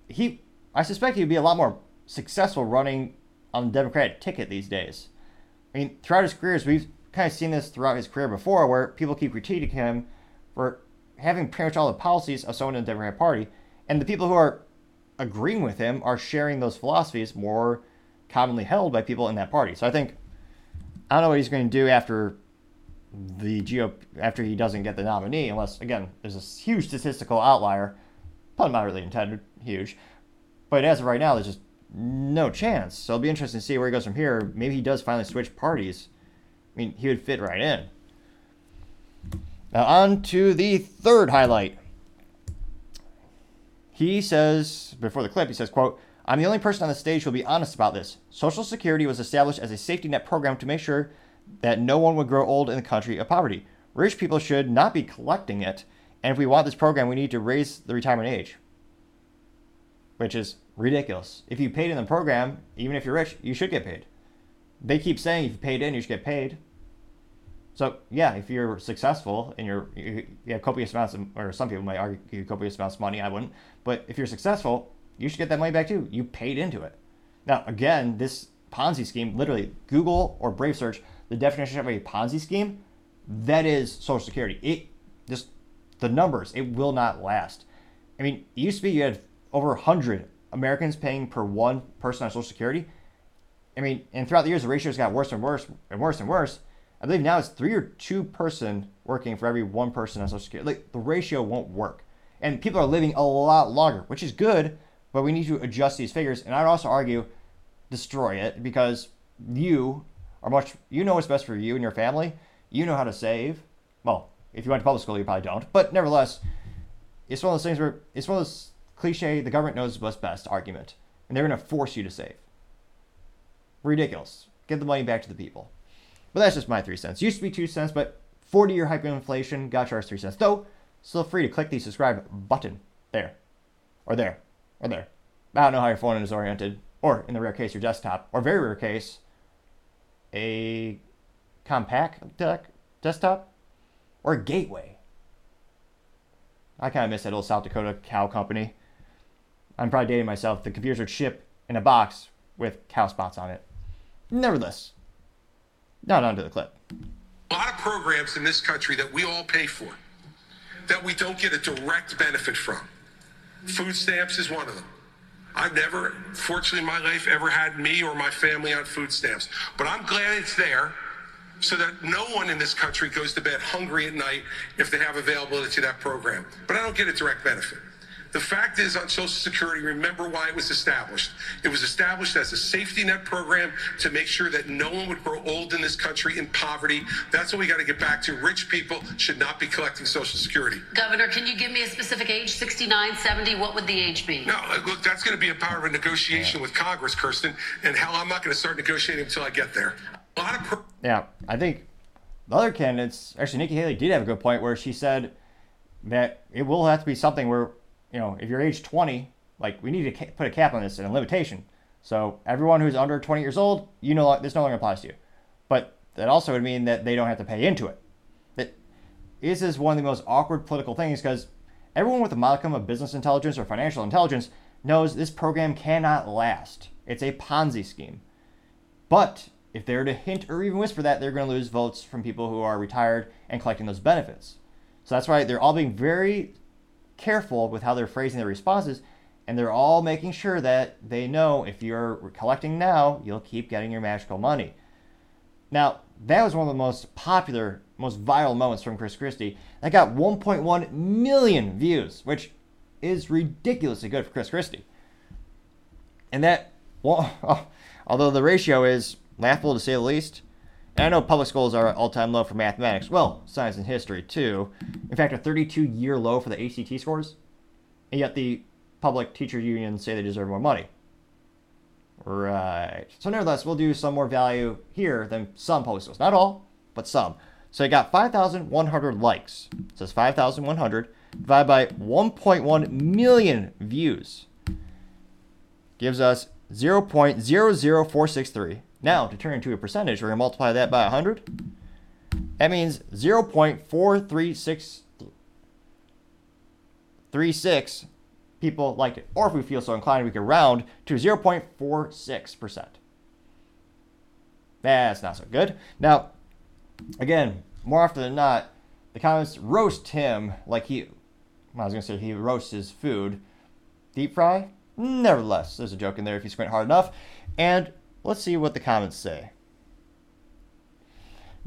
he, I suspect he'd be a lot more successful running on the Democratic ticket these days. I mean, throughout his careers, we've kind of seen this throughout his career before, where people keep critiquing him for having pretty much all the policies of someone in the Democratic Party, and the people who are agreeing with him are sharing those philosophies more commonly held by people in that party. So I think I don't know what he's going to do after the GOP after he doesn't get the nominee, unless again there's a huge statistical outlier, pun really intended, huge. But as of right now, there's just no chance. So it'll be interesting to see where he goes from here. Maybe he does finally switch parties. I mean, he would fit right in. Now on to the third highlight. He says before the clip, he says, "quote I'm the only person on the stage who will be honest about this. Social Security was established as a safety net program to make sure that no one would grow old in the country of poverty. Rich people should not be collecting it, and if we want this program, we need to raise the retirement age." Which is ridiculous. If you paid in the program, even if you're rich, you should get paid. They keep saying if you paid in, you should get paid. So yeah, if you're successful and you're you have copious amounts of, or some people might argue copious amounts of money, I wouldn't. But if you're successful, you should get that money back too. You paid into it. Now, again, this Ponzi scheme, literally, Google or Brave Search, the definition of a Ponzi scheme, that is Social Security. It just the numbers, it will not last. I mean, it used to be you had over 100 Americans paying per one person on Social Security. I mean, and throughout the years, the ratios got worse and worse and worse and worse. I believe now it's three or two person working for every one person on Social Security. Like the ratio won't work, and people are living a lot longer, which is good but we need to adjust these figures. And I'd also argue destroy it because you are much, you know what's best for you and your family. You know how to save. Well, if you went to public school, you probably don't. But nevertheless, it's one of those things where it's one of those cliche, the government knows what's best argument. And they're going to force you to save. Ridiculous. Get the money back to the people. But that's just my three cents. Used to be two cents, but 40 year hyperinflation got charged three cents. Though, still free to click the subscribe button there or there or there. I don't know how your phone is oriented, or in the rare case, your desktop, or very rare case, a Compaq deck, desktop, or a gateway. I kind of miss that old South Dakota cow company. I'm probably dating myself. The computers would ship in a box with cow spots on it. Nevertheless, not onto the clip. A lot of programs in this country that we all pay for that we don't get a direct benefit from. Food stamps is one of them. I've never, fortunately in my life, ever had me or my family on food stamps. But I'm glad it's there so that no one in this country goes to bed hungry at night if they have availability to that program. But I don't get a direct benefit. The fact is, on Social Security, remember why it was established. It was established as a safety net program to make sure that no one would grow old in this country in poverty. That's what we got to get back to. Rich people should not be collecting Social Security. Governor, can you give me a specific age? 69, 70? What would the age be? No, uh, look, that's going to be a part of a negotiation yeah. with Congress, Kirsten. And hell, I'm not going to start negotiating until I get there. A lot of. Pro- yeah, I think the other candidates, actually, Nikki Haley did have a good point where she said that it will have to be something where you know, if you're age 20, like we need to put a cap on this and a limitation. So everyone who's under 20 years old, you know, this no longer applies to you. But that also would mean that they don't have to pay into it. That this is one of the most awkward political things because everyone with a modicum of business intelligence or financial intelligence knows this program cannot last. It's a Ponzi scheme. But if they're to hint or even whisper that, they're going to lose votes from people who are retired and collecting those benefits. So that's why they're all being very careful with how they're phrasing their responses, and they're all making sure that they know if you're collecting now, you'll keep getting your magical money. Now, that was one of the most popular, most viral moments from Chris Christie. That got 1.1 million views, which is ridiculously good for Chris Christie. And that, well, although the ratio is laughable to say the least, and I know public schools are at all-time low for mathematics. Well, science and history too. In fact, a 32-year low for the ACT scores. And yet the public teacher unions say they deserve more money. Right. So nevertheless, we'll do some more value here than some public schools. Not all, but some. So it got 5,100 likes. It says 5,100 divided by 1.1 million views. Gives us 0.00463. Now, to turn into a percentage, we're going to multiply that by 100. That means 0.436 people liked it. Or if we feel so inclined, we can round to 0.46%. That's not so good. Now, again, more often than not, the comments roast him like he, well, I was going to say he roasts his food. Deep fry? Nevertheless, there's a joke in there if you squint hard enough. And Let's see what the comments say.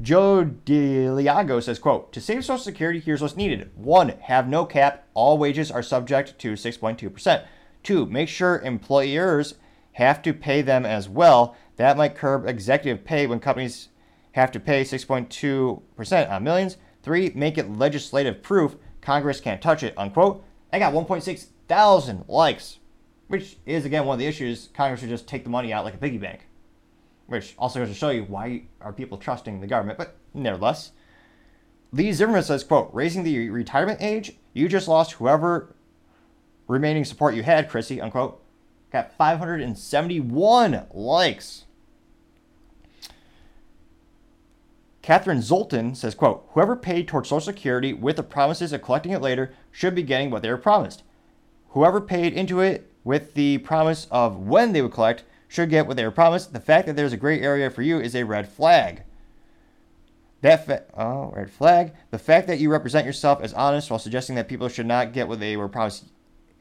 Joe DeLiago says, quote, to save Social Security, here's what's needed. One, have no cap. All wages are subject to 6.2%. Two, make sure employers have to pay them as well. That might curb executive pay when companies have to pay 6.2% on millions. Three, make it legislative proof. Congress can't touch it, unquote. I got 1.6 thousand likes, which is, again, one of the issues. Congress should just take the money out like a piggy bank which also goes to show you why are people trusting the government, but nevertheless. Lee Zimmerman says, quote, raising the retirement age, you just lost whoever remaining support you had, Chrissy, unquote. Got 571 likes. Catherine Zoltan says, quote, whoever paid towards Social Security with the promises of collecting it later should be getting what they were promised. Whoever paid into it with the promise of when they would collect should get what they were promised. The fact that there's a gray area for you is a red flag. That fa- oh, red flag. The fact that you represent yourself as honest while suggesting that people should not get what they were promised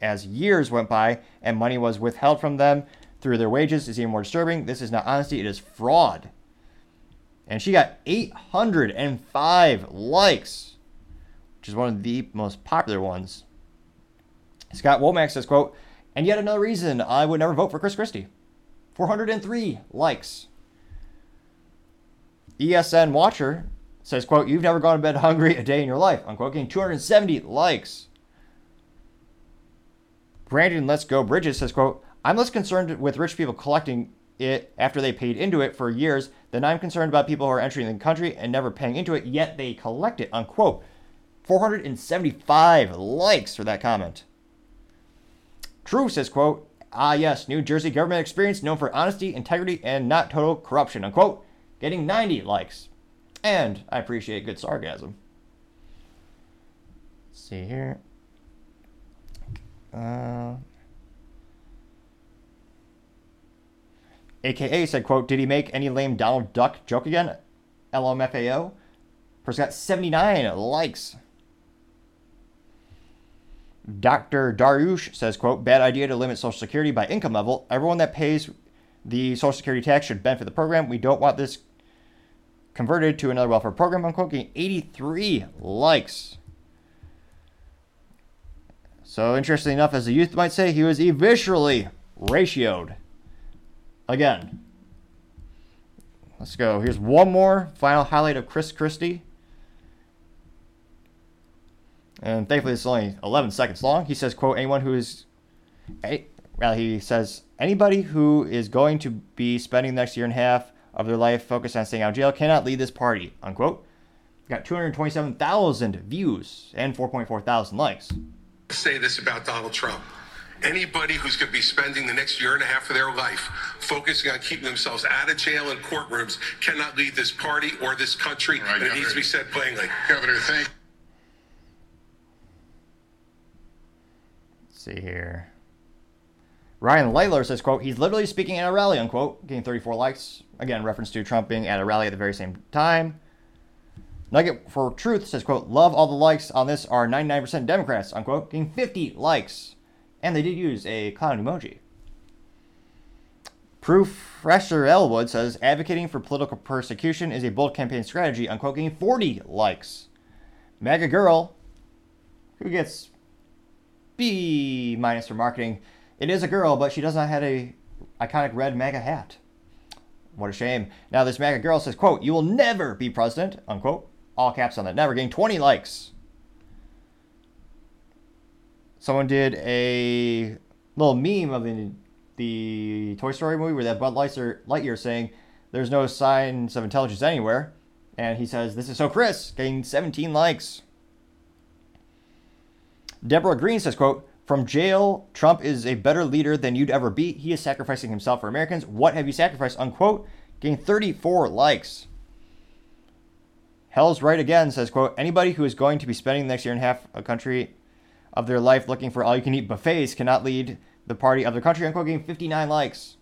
as years went by and money was withheld from them through their wages is even more disturbing. This is not honesty, it is fraud. And she got 805 likes, which is one of the most popular ones. Scott Womack says, quote, and yet another reason I would never vote for Chris Christie. 403 likes. ESN Watcher says, quote, you've never gone to bed hungry a day in your life, unquote, getting 270 likes. Brandon Let's Go Bridges says, quote, I'm less concerned with rich people collecting it after they paid into it for years than I'm concerned about people who are entering the country and never paying into it, yet they collect it, unquote. 475 likes for that comment. True says, quote, Ah, yes, New Jersey government experience known for honesty, integrity, and not total corruption, unquote, getting 90 likes. And I appreciate good sarcasm. Let's see here. Uh, AKA said, quote, did he make any lame Donald Duck joke again? LMFAO. Person got 79 likes. Dr. Darush says, quote, bad idea to limit Social Security by income level. Everyone that pays the Social Security tax should benefit the program. We don't want this converted to another welfare program, unquote, getting 83 likes. So, interestingly enough, as the youth might say, he was eviscerally ratioed. Again. Let's go. Here's one more final highlight of Chris Christie. And thankfully, it's only 11 seconds long. He says, quote, anyone who is, well, he says, anybody who is going to be spending the next year and a half of their life focused on staying out of jail cannot lead this party, unquote. Got 227,000 views and 4.4 thousand likes. Say this about Donald Trump. Anybody who's going to be spending the next year and a half of their life focusing on keeping themselves out of jail and courtrooms cannot lead this party or this country, right, and it needs to be said plainly. Governor, thank see here. Ryan Layler says, quote, he's literally speaking at a rally, unquote, getting 34 likes. Again, reference to Trump being at a rally at the very same time. Nugget for Truth says, quote, love all the likes on this are 99% Democrats, unquote, getting 50 likes. And they did use a clown emoji. Professor Elwood says, advocating for political persecution is a bold campaign strategy, unquote, getting 40 likes. MAGA Girl, who gets B minus for marketing. It is a girl, but she does not have a iconic red MAGA hat. What a shame. Now this MAGA girl says, quote, you will never be president, unquote. All caps on that. Never getting 20 likes. Someone did a little meme of the, the Toy Story movie where that Buzz Lightyear saying, there's no signs of intelligence anywhere. And he says, this is so Chris, getting 17 likes. Deborah Green says, quote, from jail, Trump is a better leader than you'd ever be. He is sacrificing himself for Americans. What have you sacrificed? Unquote. Getting 34 likes. Hell's right again says, quote, anybody who is going to be spending the next year and a half a country of their life looking for all you can eat buffets cannot lead the party of their country, unquote, getting 59 likes.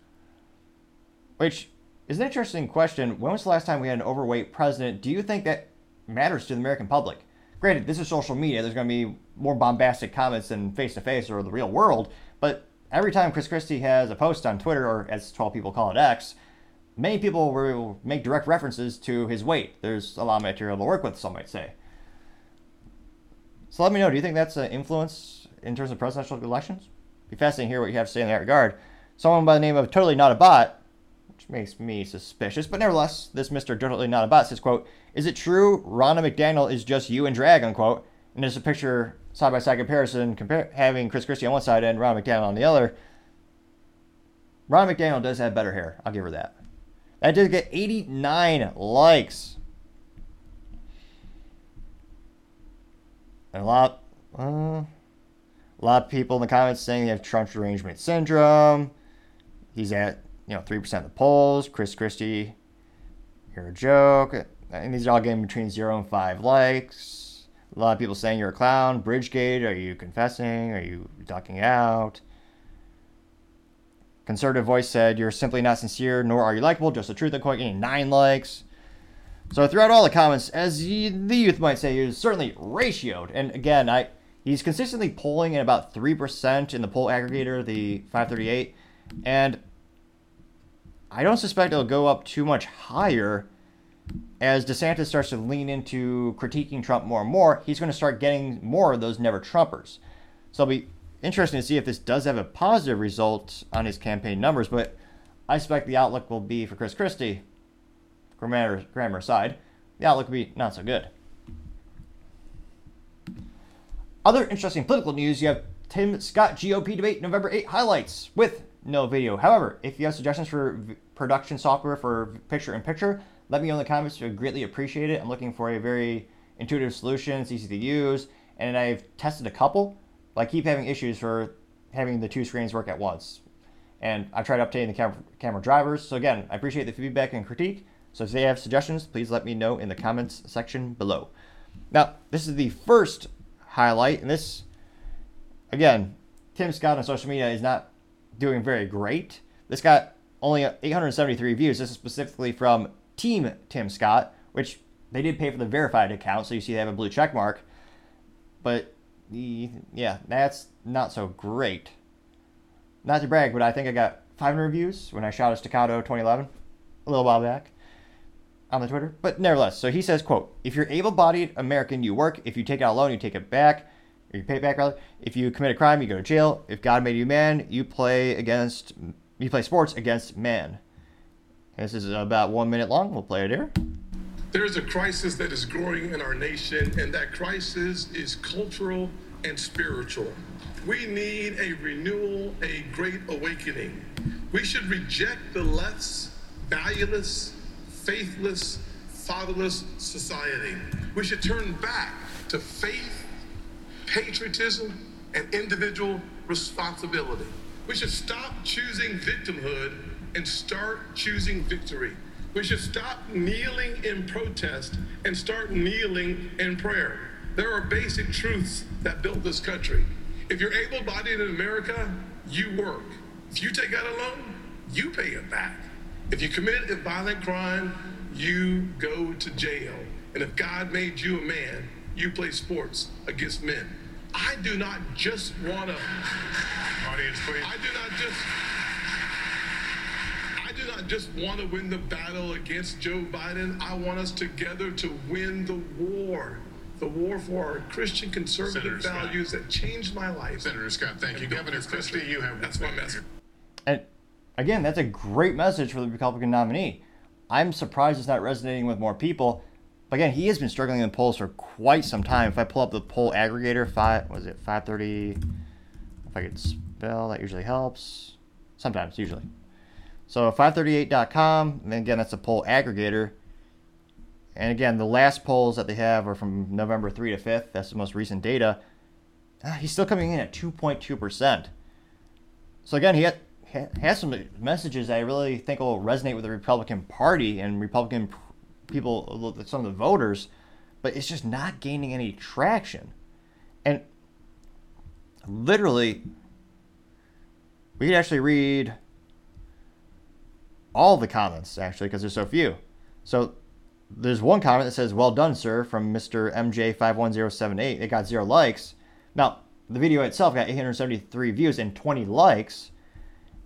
Which is an interesting question. When was the last time we had an overweight president? Do you think that matters to the American public? Granted, this is social media. There's going to be more bombastic comments than face to face or the real world. But every time Chris Christie has a post on Twitter, or as 12 people call it X, many people will make direct references to his weight. There's a lot of material to work with, some might say. So let me know. Do you think that's an influence in terms of presidential elections? Be fascinating to hear what you have to say in that regard. Someone by the name of Totally Not a Bot, makes me suspicious, but nevertheless, this Mr. Definitely Not a Bot says, quote, Is it true Ronna McDaniel is just you in drag, unquote? And there's a picture, side by side comparison, compare, having Chris Christie on one side and Ronna McDaniel on the other. Ronna McDaniel does have better hair. I'll give her that. That did get 89 likes. And a lot, uh, a lot of people in the comments saying they have Trump derangement syndrome. He's at you know three percent of the polls. Chris Christie, you're a joke. And these are all getting between zero and five likes. A lot of people saying you're a clown. Bridgegate, are you confessing? Are you ducking out? Conservative voice said, You're simply not sincere, nor are you likable, just the truth, and quote, getting nine likes. So throughout all the comments, as the youth might say, he certainly ratioed. And again, I he's consistently polling at about 3% in the poll aggregator, the 538. And I don't suspect it'll go up too much higher as DeSantis starts to lean into critiquing Trump more and more. He's going to start getting more of those never Trumpers. So it'll be interesting to see if this does have a positive result on his campaign numbers, but I suspect the outlook will be for Chris Christie, grammar, grammar aside, the outlook will be not so good. Other interesting political news you have Tim Scott GOP debate November 8 highlights with no video. However, if you have suggestions for v- production software for picture in picture, let me know in the comments. I greatly appreciate it. I'm looking for a very intuitive solution, it's easy to use, and I've tested a couple. but I keep having issues for having the two screens work at once. And I've tried updating the camera, camera drivers. So again, I appreciate the feedback and critique. So if they have suggestions, please let me know in the comments section below. Now, this is the first highlight, and this, again, Tim Scott on social media is not doing very great. This got only 873 views. This is specifically from Team Tim Scott, which they did pay for the verified account, so you see they have a blue check mark. But yeah, that's not so great. Not to brag, but I think I got 500 views when I shot a Staccato 2011, a little while back on the Twitter. But nevertheless, so he says, quote, if you're able-bodied American, you work. If you take out a loan, you take it back. Or you pay it back, rather. If you commit a crime, you go to jail. If God made you man, you play against, you play sports against man. This is about one minute long. We'll play it here. There is a crisis that is growing in our nation, and that crisis is cultural and spiritual. We need a renewal, a great awakening. We should reject the less valueless, faithless, fatherless society. We should turn back to faith, patriotism, and individual responsibility. We should stop choosing victimhood and start choosing victory. We should stop kneeling in protest and start kneeling in prayer. There are basic truths that built this country. If you're able bodied in America, you work. If you take out a loan, you pay it back. If you commit a violent crime, you go to jail. And if God made you a man, you play sports against men. I do not just want to. Audience, please. I do not just. I do not just want to win the battle against Joe Biden. I want us together to win the war. The war for our Christian conservative Senator values Scott. that changed my life. Senator Scott, thank you. And built Governor. Christie, you have That's my message. And again, that's a great message for the Republican nominee. I'm surprised it's not resonating with more people. But again, he has been struggling in the polls for quite some time. If I pull up the poll aggregator, five was it 530? If I could spell, that usually helps. Sometimes, usually. So 538.com, and again, that's a poll aggregator. And again, the last polls that they have are from November 3 to 5th. That's the most recent data. Ah, he's still coming in at 2.2%. So again, he ha- has some messages that I really think will resonate with the Republican Party and Republican people, some of the voters, but it's just not gaining any traction. And literally, we could actually read all the comments actually because there's so few. So there's one comment that says "Well done, sir" from Mr. MJ51078. It got zero likes. Now the video itself got 873 views and 20 likes,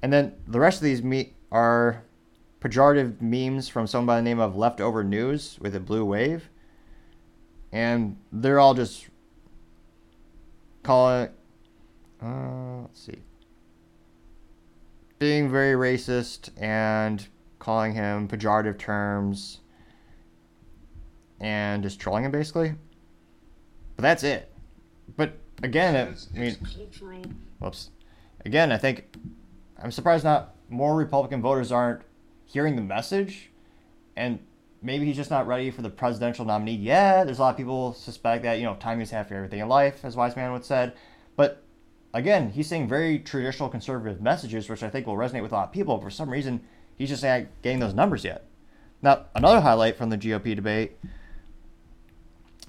and then the rest of these meet are pejorative memes from someone by the name of Leftover News with a blue wave. And they're all just calling it, uh, let's see, being very racist and calling him pejorative terms and just trolling him basically. But that's it. But again, it, I mean, whoops. Again, I think I'm surprised not more Republican voters aren't hearing the message, and maybe he's just not ready for the presidential nominee yet. There's a lot of people suspect that you know timing is half of everything in life, as wise man would said. But again, he's saying very traditional conservative messages, which I think will resonate with a lot of people. For some reason, he's just not getting those numbers yet. Now, another highlight from the GOP debate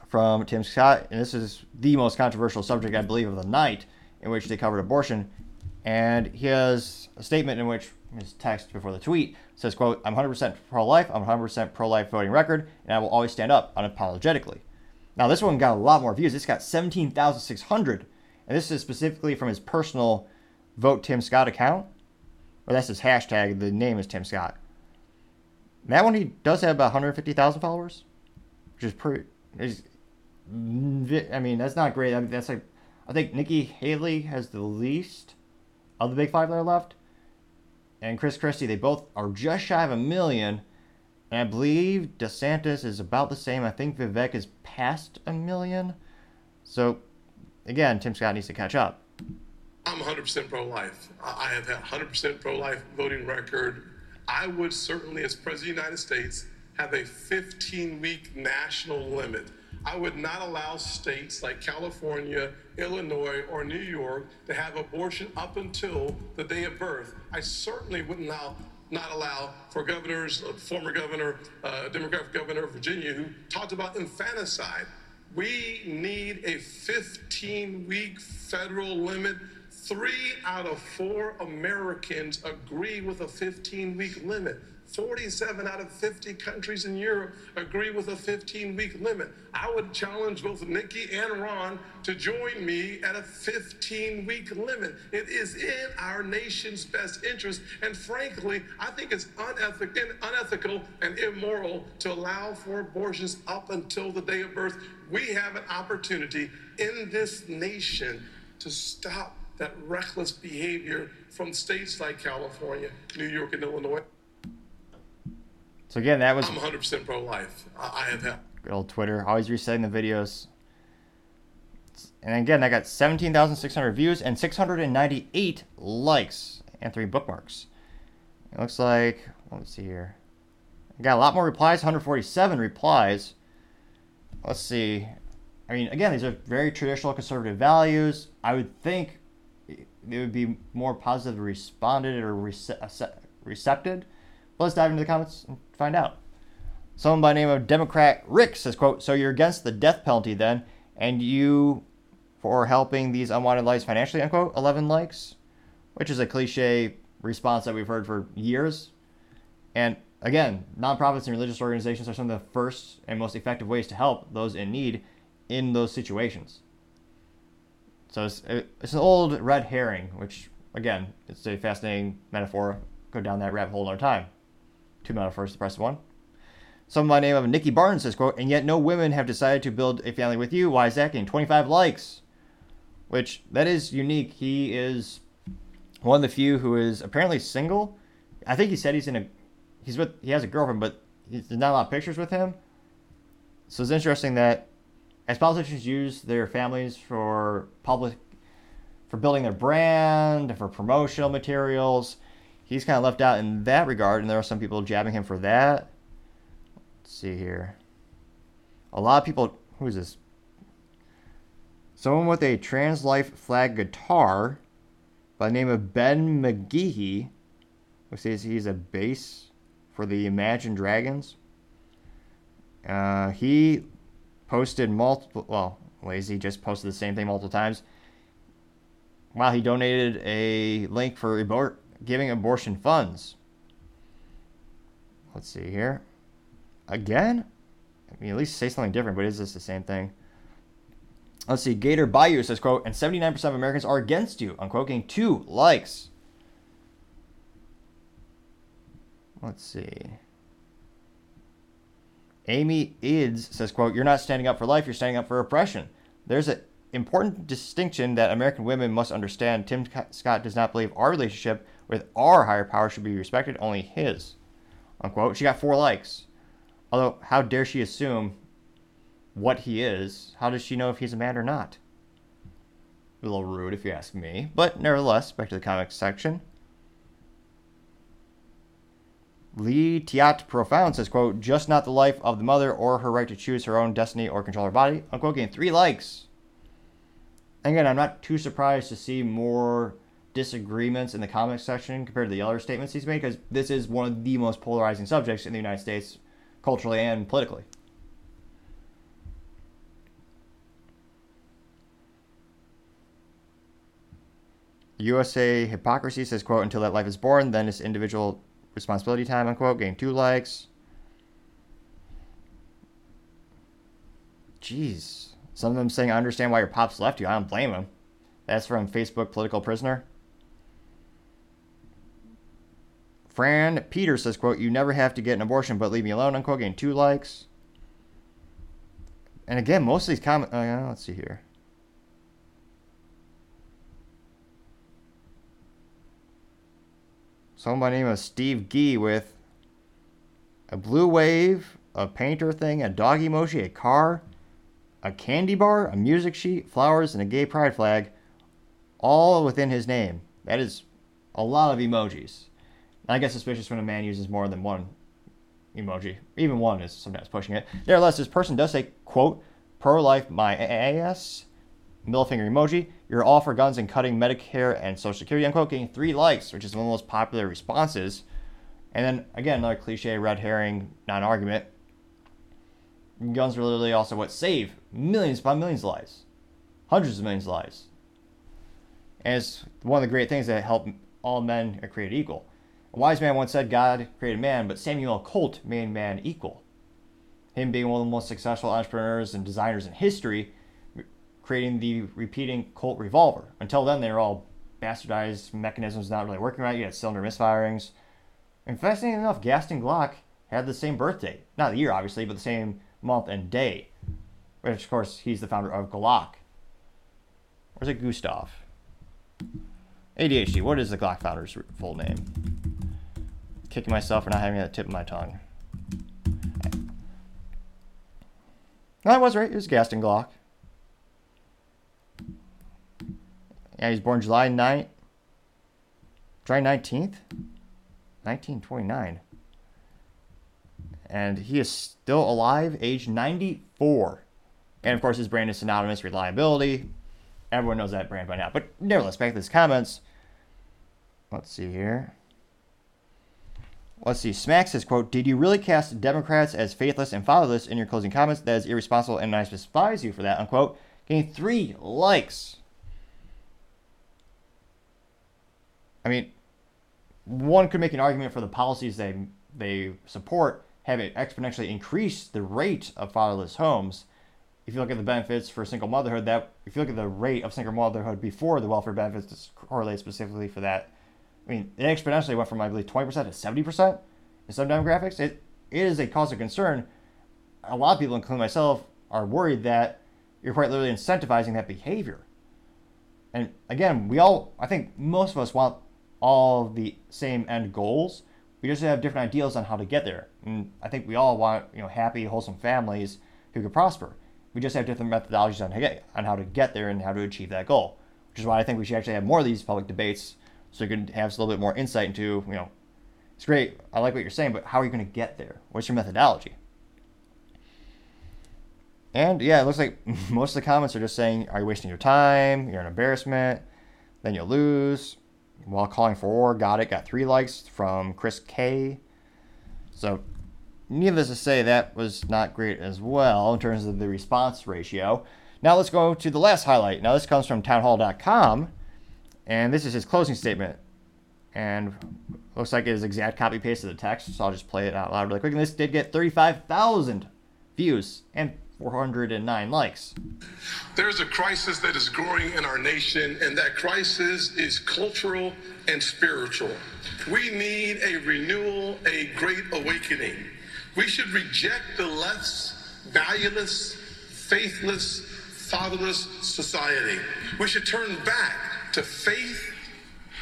from Tim Scott, and this is the most controversial subject, I believe, of the night, in which they covered abortion. And he has a statement in which his text before the tweet says, quote, I'm 100% pro-life, I'm 100% pro-life voting record, and I will always stand up unapologetically. Now, this one got a lot more views. This got 17,600, and this is specifically from his personal Vote Tim Scott account, or that's his hashtag. The name is Tim Scott. That one, he does have about 150,000 followers, which is pretty. I mean, that's not great. I mean, that's like, I think Nikki Haley has the least of the big five that are left, and Chris Christie. They both are just shy of a million, and I believe DeSantis is about the same. I think Vivek is past a million. So, again, Tim Scott needs to catch up. I'm 100% pro-life. I I have had 100% pro-life voting record. I would certainly, as President of the United States, have a 15-week national limit. I would not allow states like California, Illinois, or New York to have abortion up until the day of birth. I certainly wouldn't allow not allow for governors, uh, former governor, uh, Democratic governor of Virginia, who talked about infanticide. We need a 15 week federal limit. Three out of four Americans agree with a 15 week limit. 47 out of 50 countries in Europe agree with a 15 week limit. I would challenge both Nikki and Ron to join me at a 15 week limit. It is in our nation's best interest. And frankly, I think it's unethic- unethical and immoral to allow for abortions up until the day of birth. We have an opportunity in this nation to stop that reckless behavior from states like California, New York, and Illinois. So again, that was I'm 100% pro-life. I I have good old Twitter, always resetting the videos. And again, I got 17,600 views and 698 likes and three bookmarks. It looks like, let's see here. I got a lot more replies, 147 replies. Let's see. I mean, again, these are very traditional conservative values. I would think it would be more positive responded or rece- acce- recepted. But let's dive into the comments and find out. Someone by name of Democrat Rick says, quote, So you're against the death penalty then, and you for helping these unwanted lives financially, unquote, 11 likes, which is a cliche response that we've heard for years. And again, nonprofits and religious organizations are some of the first and most effective ways to help those in need in those situations. So it's, it's an old red herring, which, again, it's a fascinating metaphor. Go down that rabbit hole another time. Two metaphors to press one. Someone by the name of Nikki Barnes says, quote, and yet no women have decided to build a family with you. Why is that getting 25 likes? Which, that is unique. He is one of the few who is apparently single. I think he said he's in a, he's with, he has a girlfriend, but there's not a lot of pictures with him. So it's interesting that as politicians use their families for public, for building their brand, for promotional materials, he's kind of left out in that regard, and there are some people jabbing him for that. Let's see here. A lot of people. Who is this? Someone with a Trans Life flag guitar by the name of Ben McKee, who says he's a bass for the Imagine Dragons. Uh, he posted multiple. Well, Lazy just posted the same thing multiple times. Wow, he donated a link for abor- giving abortion funds. Let's see here. Again? I mean, at least say something different, but is this the same thing? Let's see. Gator Bayou says, quote, and 79% of Americans are against you, unquote, getting two likes. Let's see. Amy Ids says, quote, You're not standing up for life, you're standing up for oppression. There's an important distinction that American women must understand. Tim Scott does not believe our relationship with our higher power should be respected, only his. Unquote. She got four likes. Although, how dare she assume what he is? How does she know if he's a man or not? A little rude if you ask me. But nevertheless, back to the comics section. Lee Tiat Profound says, quote, just not the life of the mother or her right to choose her own destiny or control her body. Unquote, getting three likes. Again, I'm not too surprised to see more disagreements in the comments section compared to the other statements he's made because this is one of the most polarizing subjects in the United States, culturally and politically. USA Hypocrisy says, quote, until that life is born, then it's individual responsibility time, unquote, getting two likes. Jeez. Some of them saying, I understand why your pops left you. I don't blame him. That's from Facebook Political Prisoner. Fran Peter says, quote, you never have to get an abortion, but leave me alone, unquote, getting two likes. And again, most of these comments, uh, let's see here. Someone by the name of Steve Gee with a blue wave, a painter thing, a dog emoji, a car, a candy bar, a music sheet, flowers, and a gay pride flag, all within his name. That is a lot of emojis. I guess suspicious when a man uses more than one emoji. Even one is sometimes pushing it. Nevertheless, this person does say, quote, pro life my ass, middle finger emoji. You're all for guns and cutting Medicare and Social Security, unquote, getting three likes, which is one of the most popular responses. And then, again, another cliche red herring non argument. Guns are literally also what save millions upon millions of lives, hundreds of millions of lives. And it's one of the great things that help all men are created equal. A wise man once said God created man, but Samuel Colt made man equal. Him being one of the most successful entrepreneurs and designers in history, creating the repeating Colt revolver. Until then, they were all bastardized mechanisms not really working right. You had cylinder misfirings. And fascinating enough, Gaston Glock had the same birthday. Not the year, obviously, but the same month and day. Which, of course, he's the founder of Glock. Or is it Gustav? ADHD. What is the Glock founder's full name? Kicking myself for not having that tip of my tongue. No, I was right. It was Gaston Glock. Yeah, he's born July 9th. July 19th? 1929. And he is still alive, age 94. And of course, his brand is synonymous reliability. Everyone knows that brand by now. But nevertheless, back to his comments. Let's see here. Let's see. Smack says, quote, Did you really cast Democrats as faithless and fatherless in your closing comments? That is irresponsible and I despise you for that, unquote. Getting three likes. I mean, one could make an argument for the policies they they support have it exponentially increase the rate of fatherless homes. If you look at the benefits for single motherhood, that if you look at the rate of single motherhood before the welfare benefits correlate specifically for that, I mean, it exponentially went from I believe twenty percent to seventy percent in some demographics. It it is a cause of concern. A lot of people, including myself, are worried that you're quite literally incentivizing that behavior. And again, we all, I think most of us want all the same end goals. We just have different ideals on how to get there. And I think we all want, you know, happy, wholesome families who can prosper. We just have different methodologies on on how to get there and how to achieve that goal. Which is why I think we should actually have more of these public debates so you can have a little bit more insight into, you know, it's great, I like what you're saying, but how are you going to get there? What's your methodology? And yeah, it looks like most of the comments are just saying, Are you wasting your time? You're an embarrassment. Then you'll lose while calling for war. Got it. Got three likes from Chris K. So, needless to say, that was not great as well in terms of the response ratio. Now let's go to the last highlight. Now this comes from townhall.com, and this is his closing statement. And looks like it is exact copy paste of the text, so I'll just play it out loud really quick. And this did get 35,000 views and 409 likes. There's a crisis that is growing in our nation, and that crisis is cultural and spiritual. We need a renewal, a great awakening. We should reject the left's valueless, faithless, fatherless society. We should turn back to faith,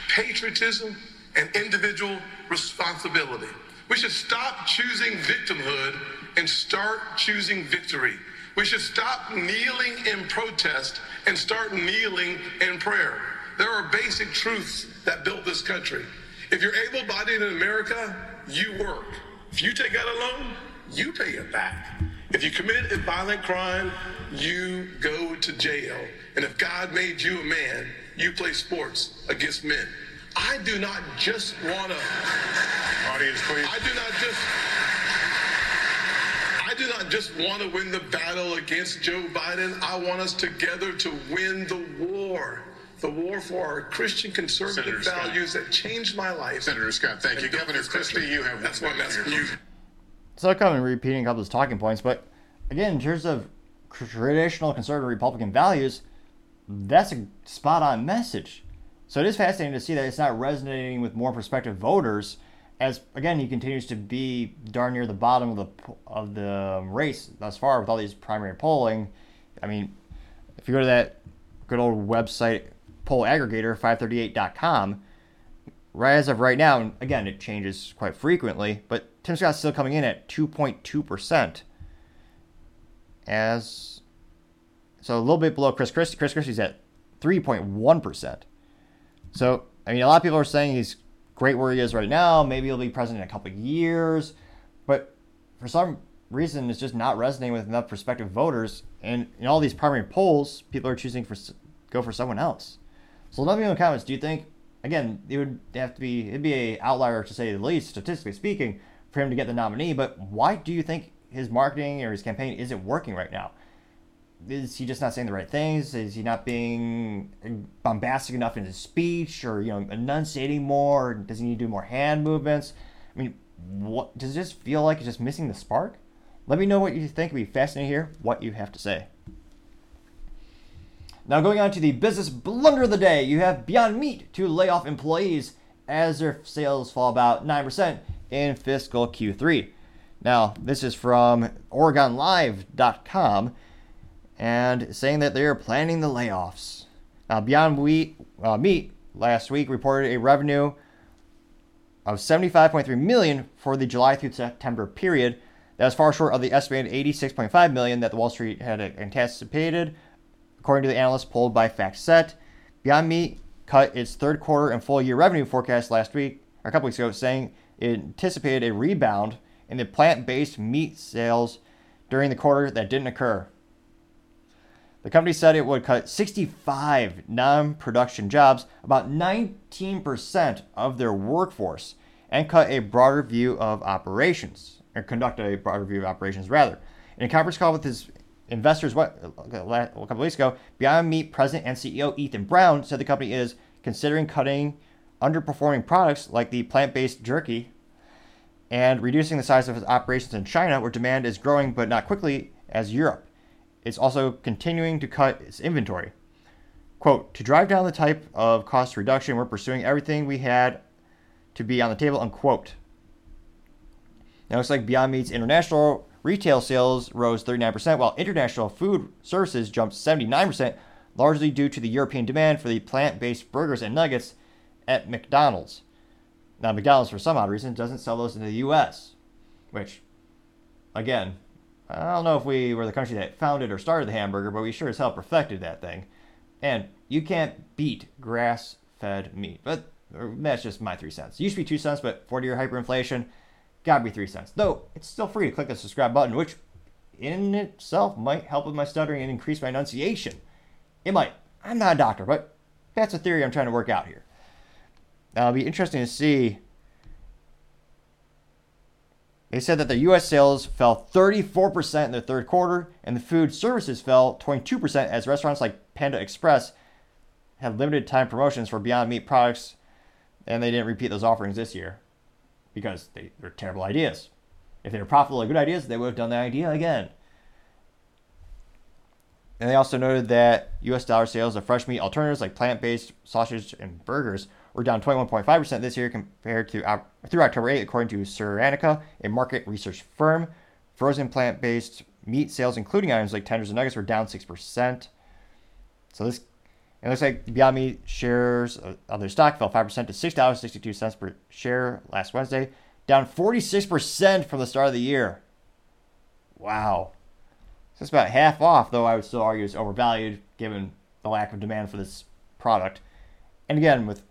patriotism, and individual responsibility. We should stop choosing victimhood and start choosing victory. We should stop kneeling in protest and start kneeling in prayer. There are basic truths that built this country. If you're able bodied in America, you work. If you take out a loan, you pay it back. If you commit a violent crime, you go to jail. And if God made you a man, you play sports against men. I do not just want to. Audience, please. I do not just. I do not just want to win the battle against Joe Biden. I want us together to win the war. The war for our Christian conservative Senator Scott. values that changed my life. Senator Scott, thank you. And built Governor. Christie, you have That's one what I'm minute asking here. you. So I'll come and repeating a couple of those talking points, but again, in terms of traditional conservative Republican values, that's a spot on message. So it is fascinating to see that it's not resonating with more prospective voters, as again he continues to be darn near the bottom of the of the um, race thus far with all these primary polling. I mean, if you go to that good old website poll aggregator 538.com, right as of right now, and again, it changes quite frequently, but Tim Scott's still coming in at 2.2%. As so a little bit below Chris Christie. Chris Christie's at 3.1%. So, I mean, a lot of people are saying he's great where he is right now. Maybe he'll be president in a couple of years. But for some reason, it's just not resonating with enough prospective voters. And in all these primary polls, people are choosing for go for someone else. So let me know in the comments. Do you think again it would have to be it'd be a outlier to say the least, statistically speaking, for him to get the nominee? But why do you think his marketing or his campaign isn't working right now? Is he just not saying the right things? Is he not being bombastic enough in his speech, or you know, enunciating more? Does he need to do more hand movements? I mean, what does it just feel like it's just missing the spark? Let me know what you think. It'd be fascinating to hear what you have to say. Now, going on to the business blunder of the day, you have Beyond Meat to lay off employees as their sales fall about 9% in fiscal Q3. Now, this is from OregonLive.com and saying that they are planning the layoffs. Now, Beyond Wheat, uh, Meat last week reported a revenue of 75.3 million for the July through September period. That was far short of the estimated 86.5 million that the Wall Street had anticipated, according to the analysts polled by FactSet. Beyond Meat cut its third quarter and full year revenue forecast last week, or a couple weeks ago, saying it anticipated a rebound in the plant-based meat sales during the quarter that didn't occur. The company said it would cut 65 non production jobs, about 19% of their workforce, and cut a broader view of operations, or conduct a broader view of operations, rather. In a conference call with his investors what, a couple weeks ago, Beyond Meat president and CEO Ethan Brown said the company is considering cutting underperforming products like the plant based jerky and reducing the size of its operations in China, where demand is growing but not quickly as Europe. It's also continuing to cut its inventory. Quote, to drive down the type of cost reduction, we're pursuing everything we had to be on the table, unquote. Now, it looks like Beyond Meat's international retail sales rose 39%, while international food services jumped 79%, largely due to the European demand for the plant based burgers and nuggets at McDonald's. Now, McDonald's, for some odd reason, doesn't sell those in the US, which, again, I don't know if we were the country that founded or started the hamburger, but we sure as hell perfected that thing. And you can't beat grass fed meat. But that's just my three cents. It used to be two cents, but 40 year hyperinflation, gotta be three cents. Though it's still free to click the subscribe button, which in itself might help with my stuttering and increase my enunciation. It might. I'm not a doctor, but that's a theory I'm trying to work out here. Now, it'll be interesting to see they said that the U.S. sales fell 34% in the third quarter, and the food services fell 22% as restaurants like Panda Express had limited time promotions for Beyond Meat products, and they didn't repeat those offerings this year because they, they're terrible ideas. If they were profitable good ideas, they would have done the idea again. And they also noted that U.S. dollar sales of fresh meat alternatives like plant-based sausage and burgers were down 21.5% this year compared to through October 8, according to Circana, a market research firm. Frozen plant-based meat sales, including items like tenders and nuggets, were down 6%. So this it looks like Beyond Meat shares of their stock fell 5% to $6.62 per share last Wednesday, down 46% from the start of the year. Wow. So it's about half off, though I would still argue it's overvalued given the lack of demand for this product. And again, with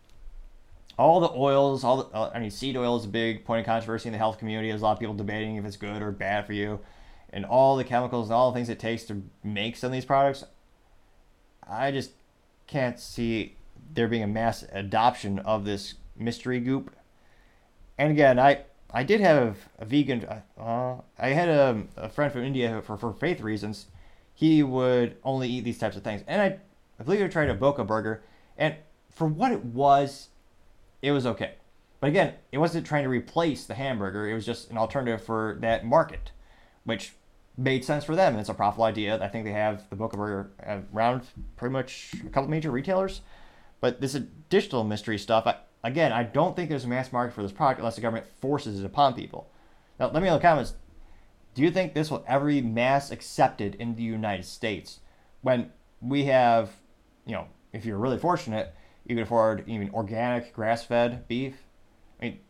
all the oils, all the, uh, I mean, seed oil is a big point of controversy in the health community. There's a lot of people debating if it's good or bad for you, and all the chemicals and all the things it takes to make some of these products. I just can't see there being a mass adoption of this mystery goop. And again, I I did have a vegan. Uh, I had a, a friend from India for for faith reasons. He would only eat these types of things, and I I believe I tried a Boca burger, and for what it was, it was okay. But again, it wasn't trying to replace the hamburger. It was just an alternative for that market, which made sense for them. It's a profitable idea. I think they have the Boca Burger uh, around pretty much a couple major retailers. But this additional mystery stuff, I, again, I don't think there's a mass market for this product unless the government forces it upon people. Now, let me know in the comments. Do you think this will ever be mass accepted in the United States when we have, you know, if you're really fortunate, you can afford even organic grass-fed beef? I mean,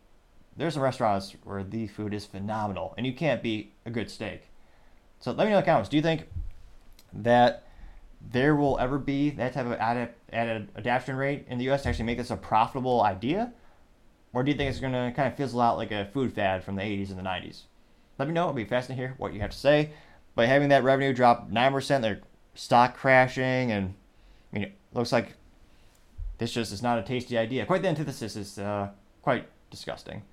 there's some restaurants where the food is phenomenal, and you can't beat a good steak. So let me know in the comments. Do you think that there will ever be that type of added, added adaptation rate in the U.S. to actually make this a profitable idea? Or do you think it's going to kind of fizzle out like a food fad from the 80s and the 90s? Let me know. It'll be fascinating to hear what you have to say. But having that revenue drop 9%, their stock crashing, and I mean, it looks like this just is not a tasty idea. Quite the antithesis is uh, quite disgusting.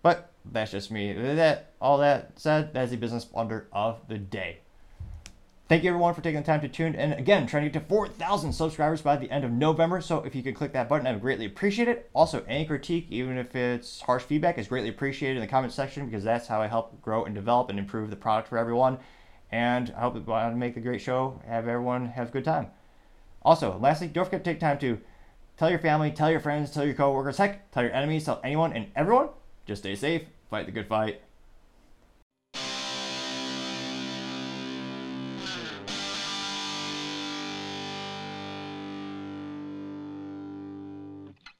But that's just me. That all that said, that's the business blunder of the day. Thank you everyone for taking the time to tune in. Again, trying to get to 4,000 subscribers by the end of November. So if you could click that button, I would greatly appreciate it. Also, any critique, even if it's harsh feedback, is greatly appreciated in the comment section because that's how I help grow and develop and improve the product for everyone. And I hope to make a great show, have everyone have a good time. Also, lastly, don't forget to take time to tell your family, tell your friends, tell your coworkers, heck, tell your enemies, tell anyone and everyone. Just stay safe, fight the good fight,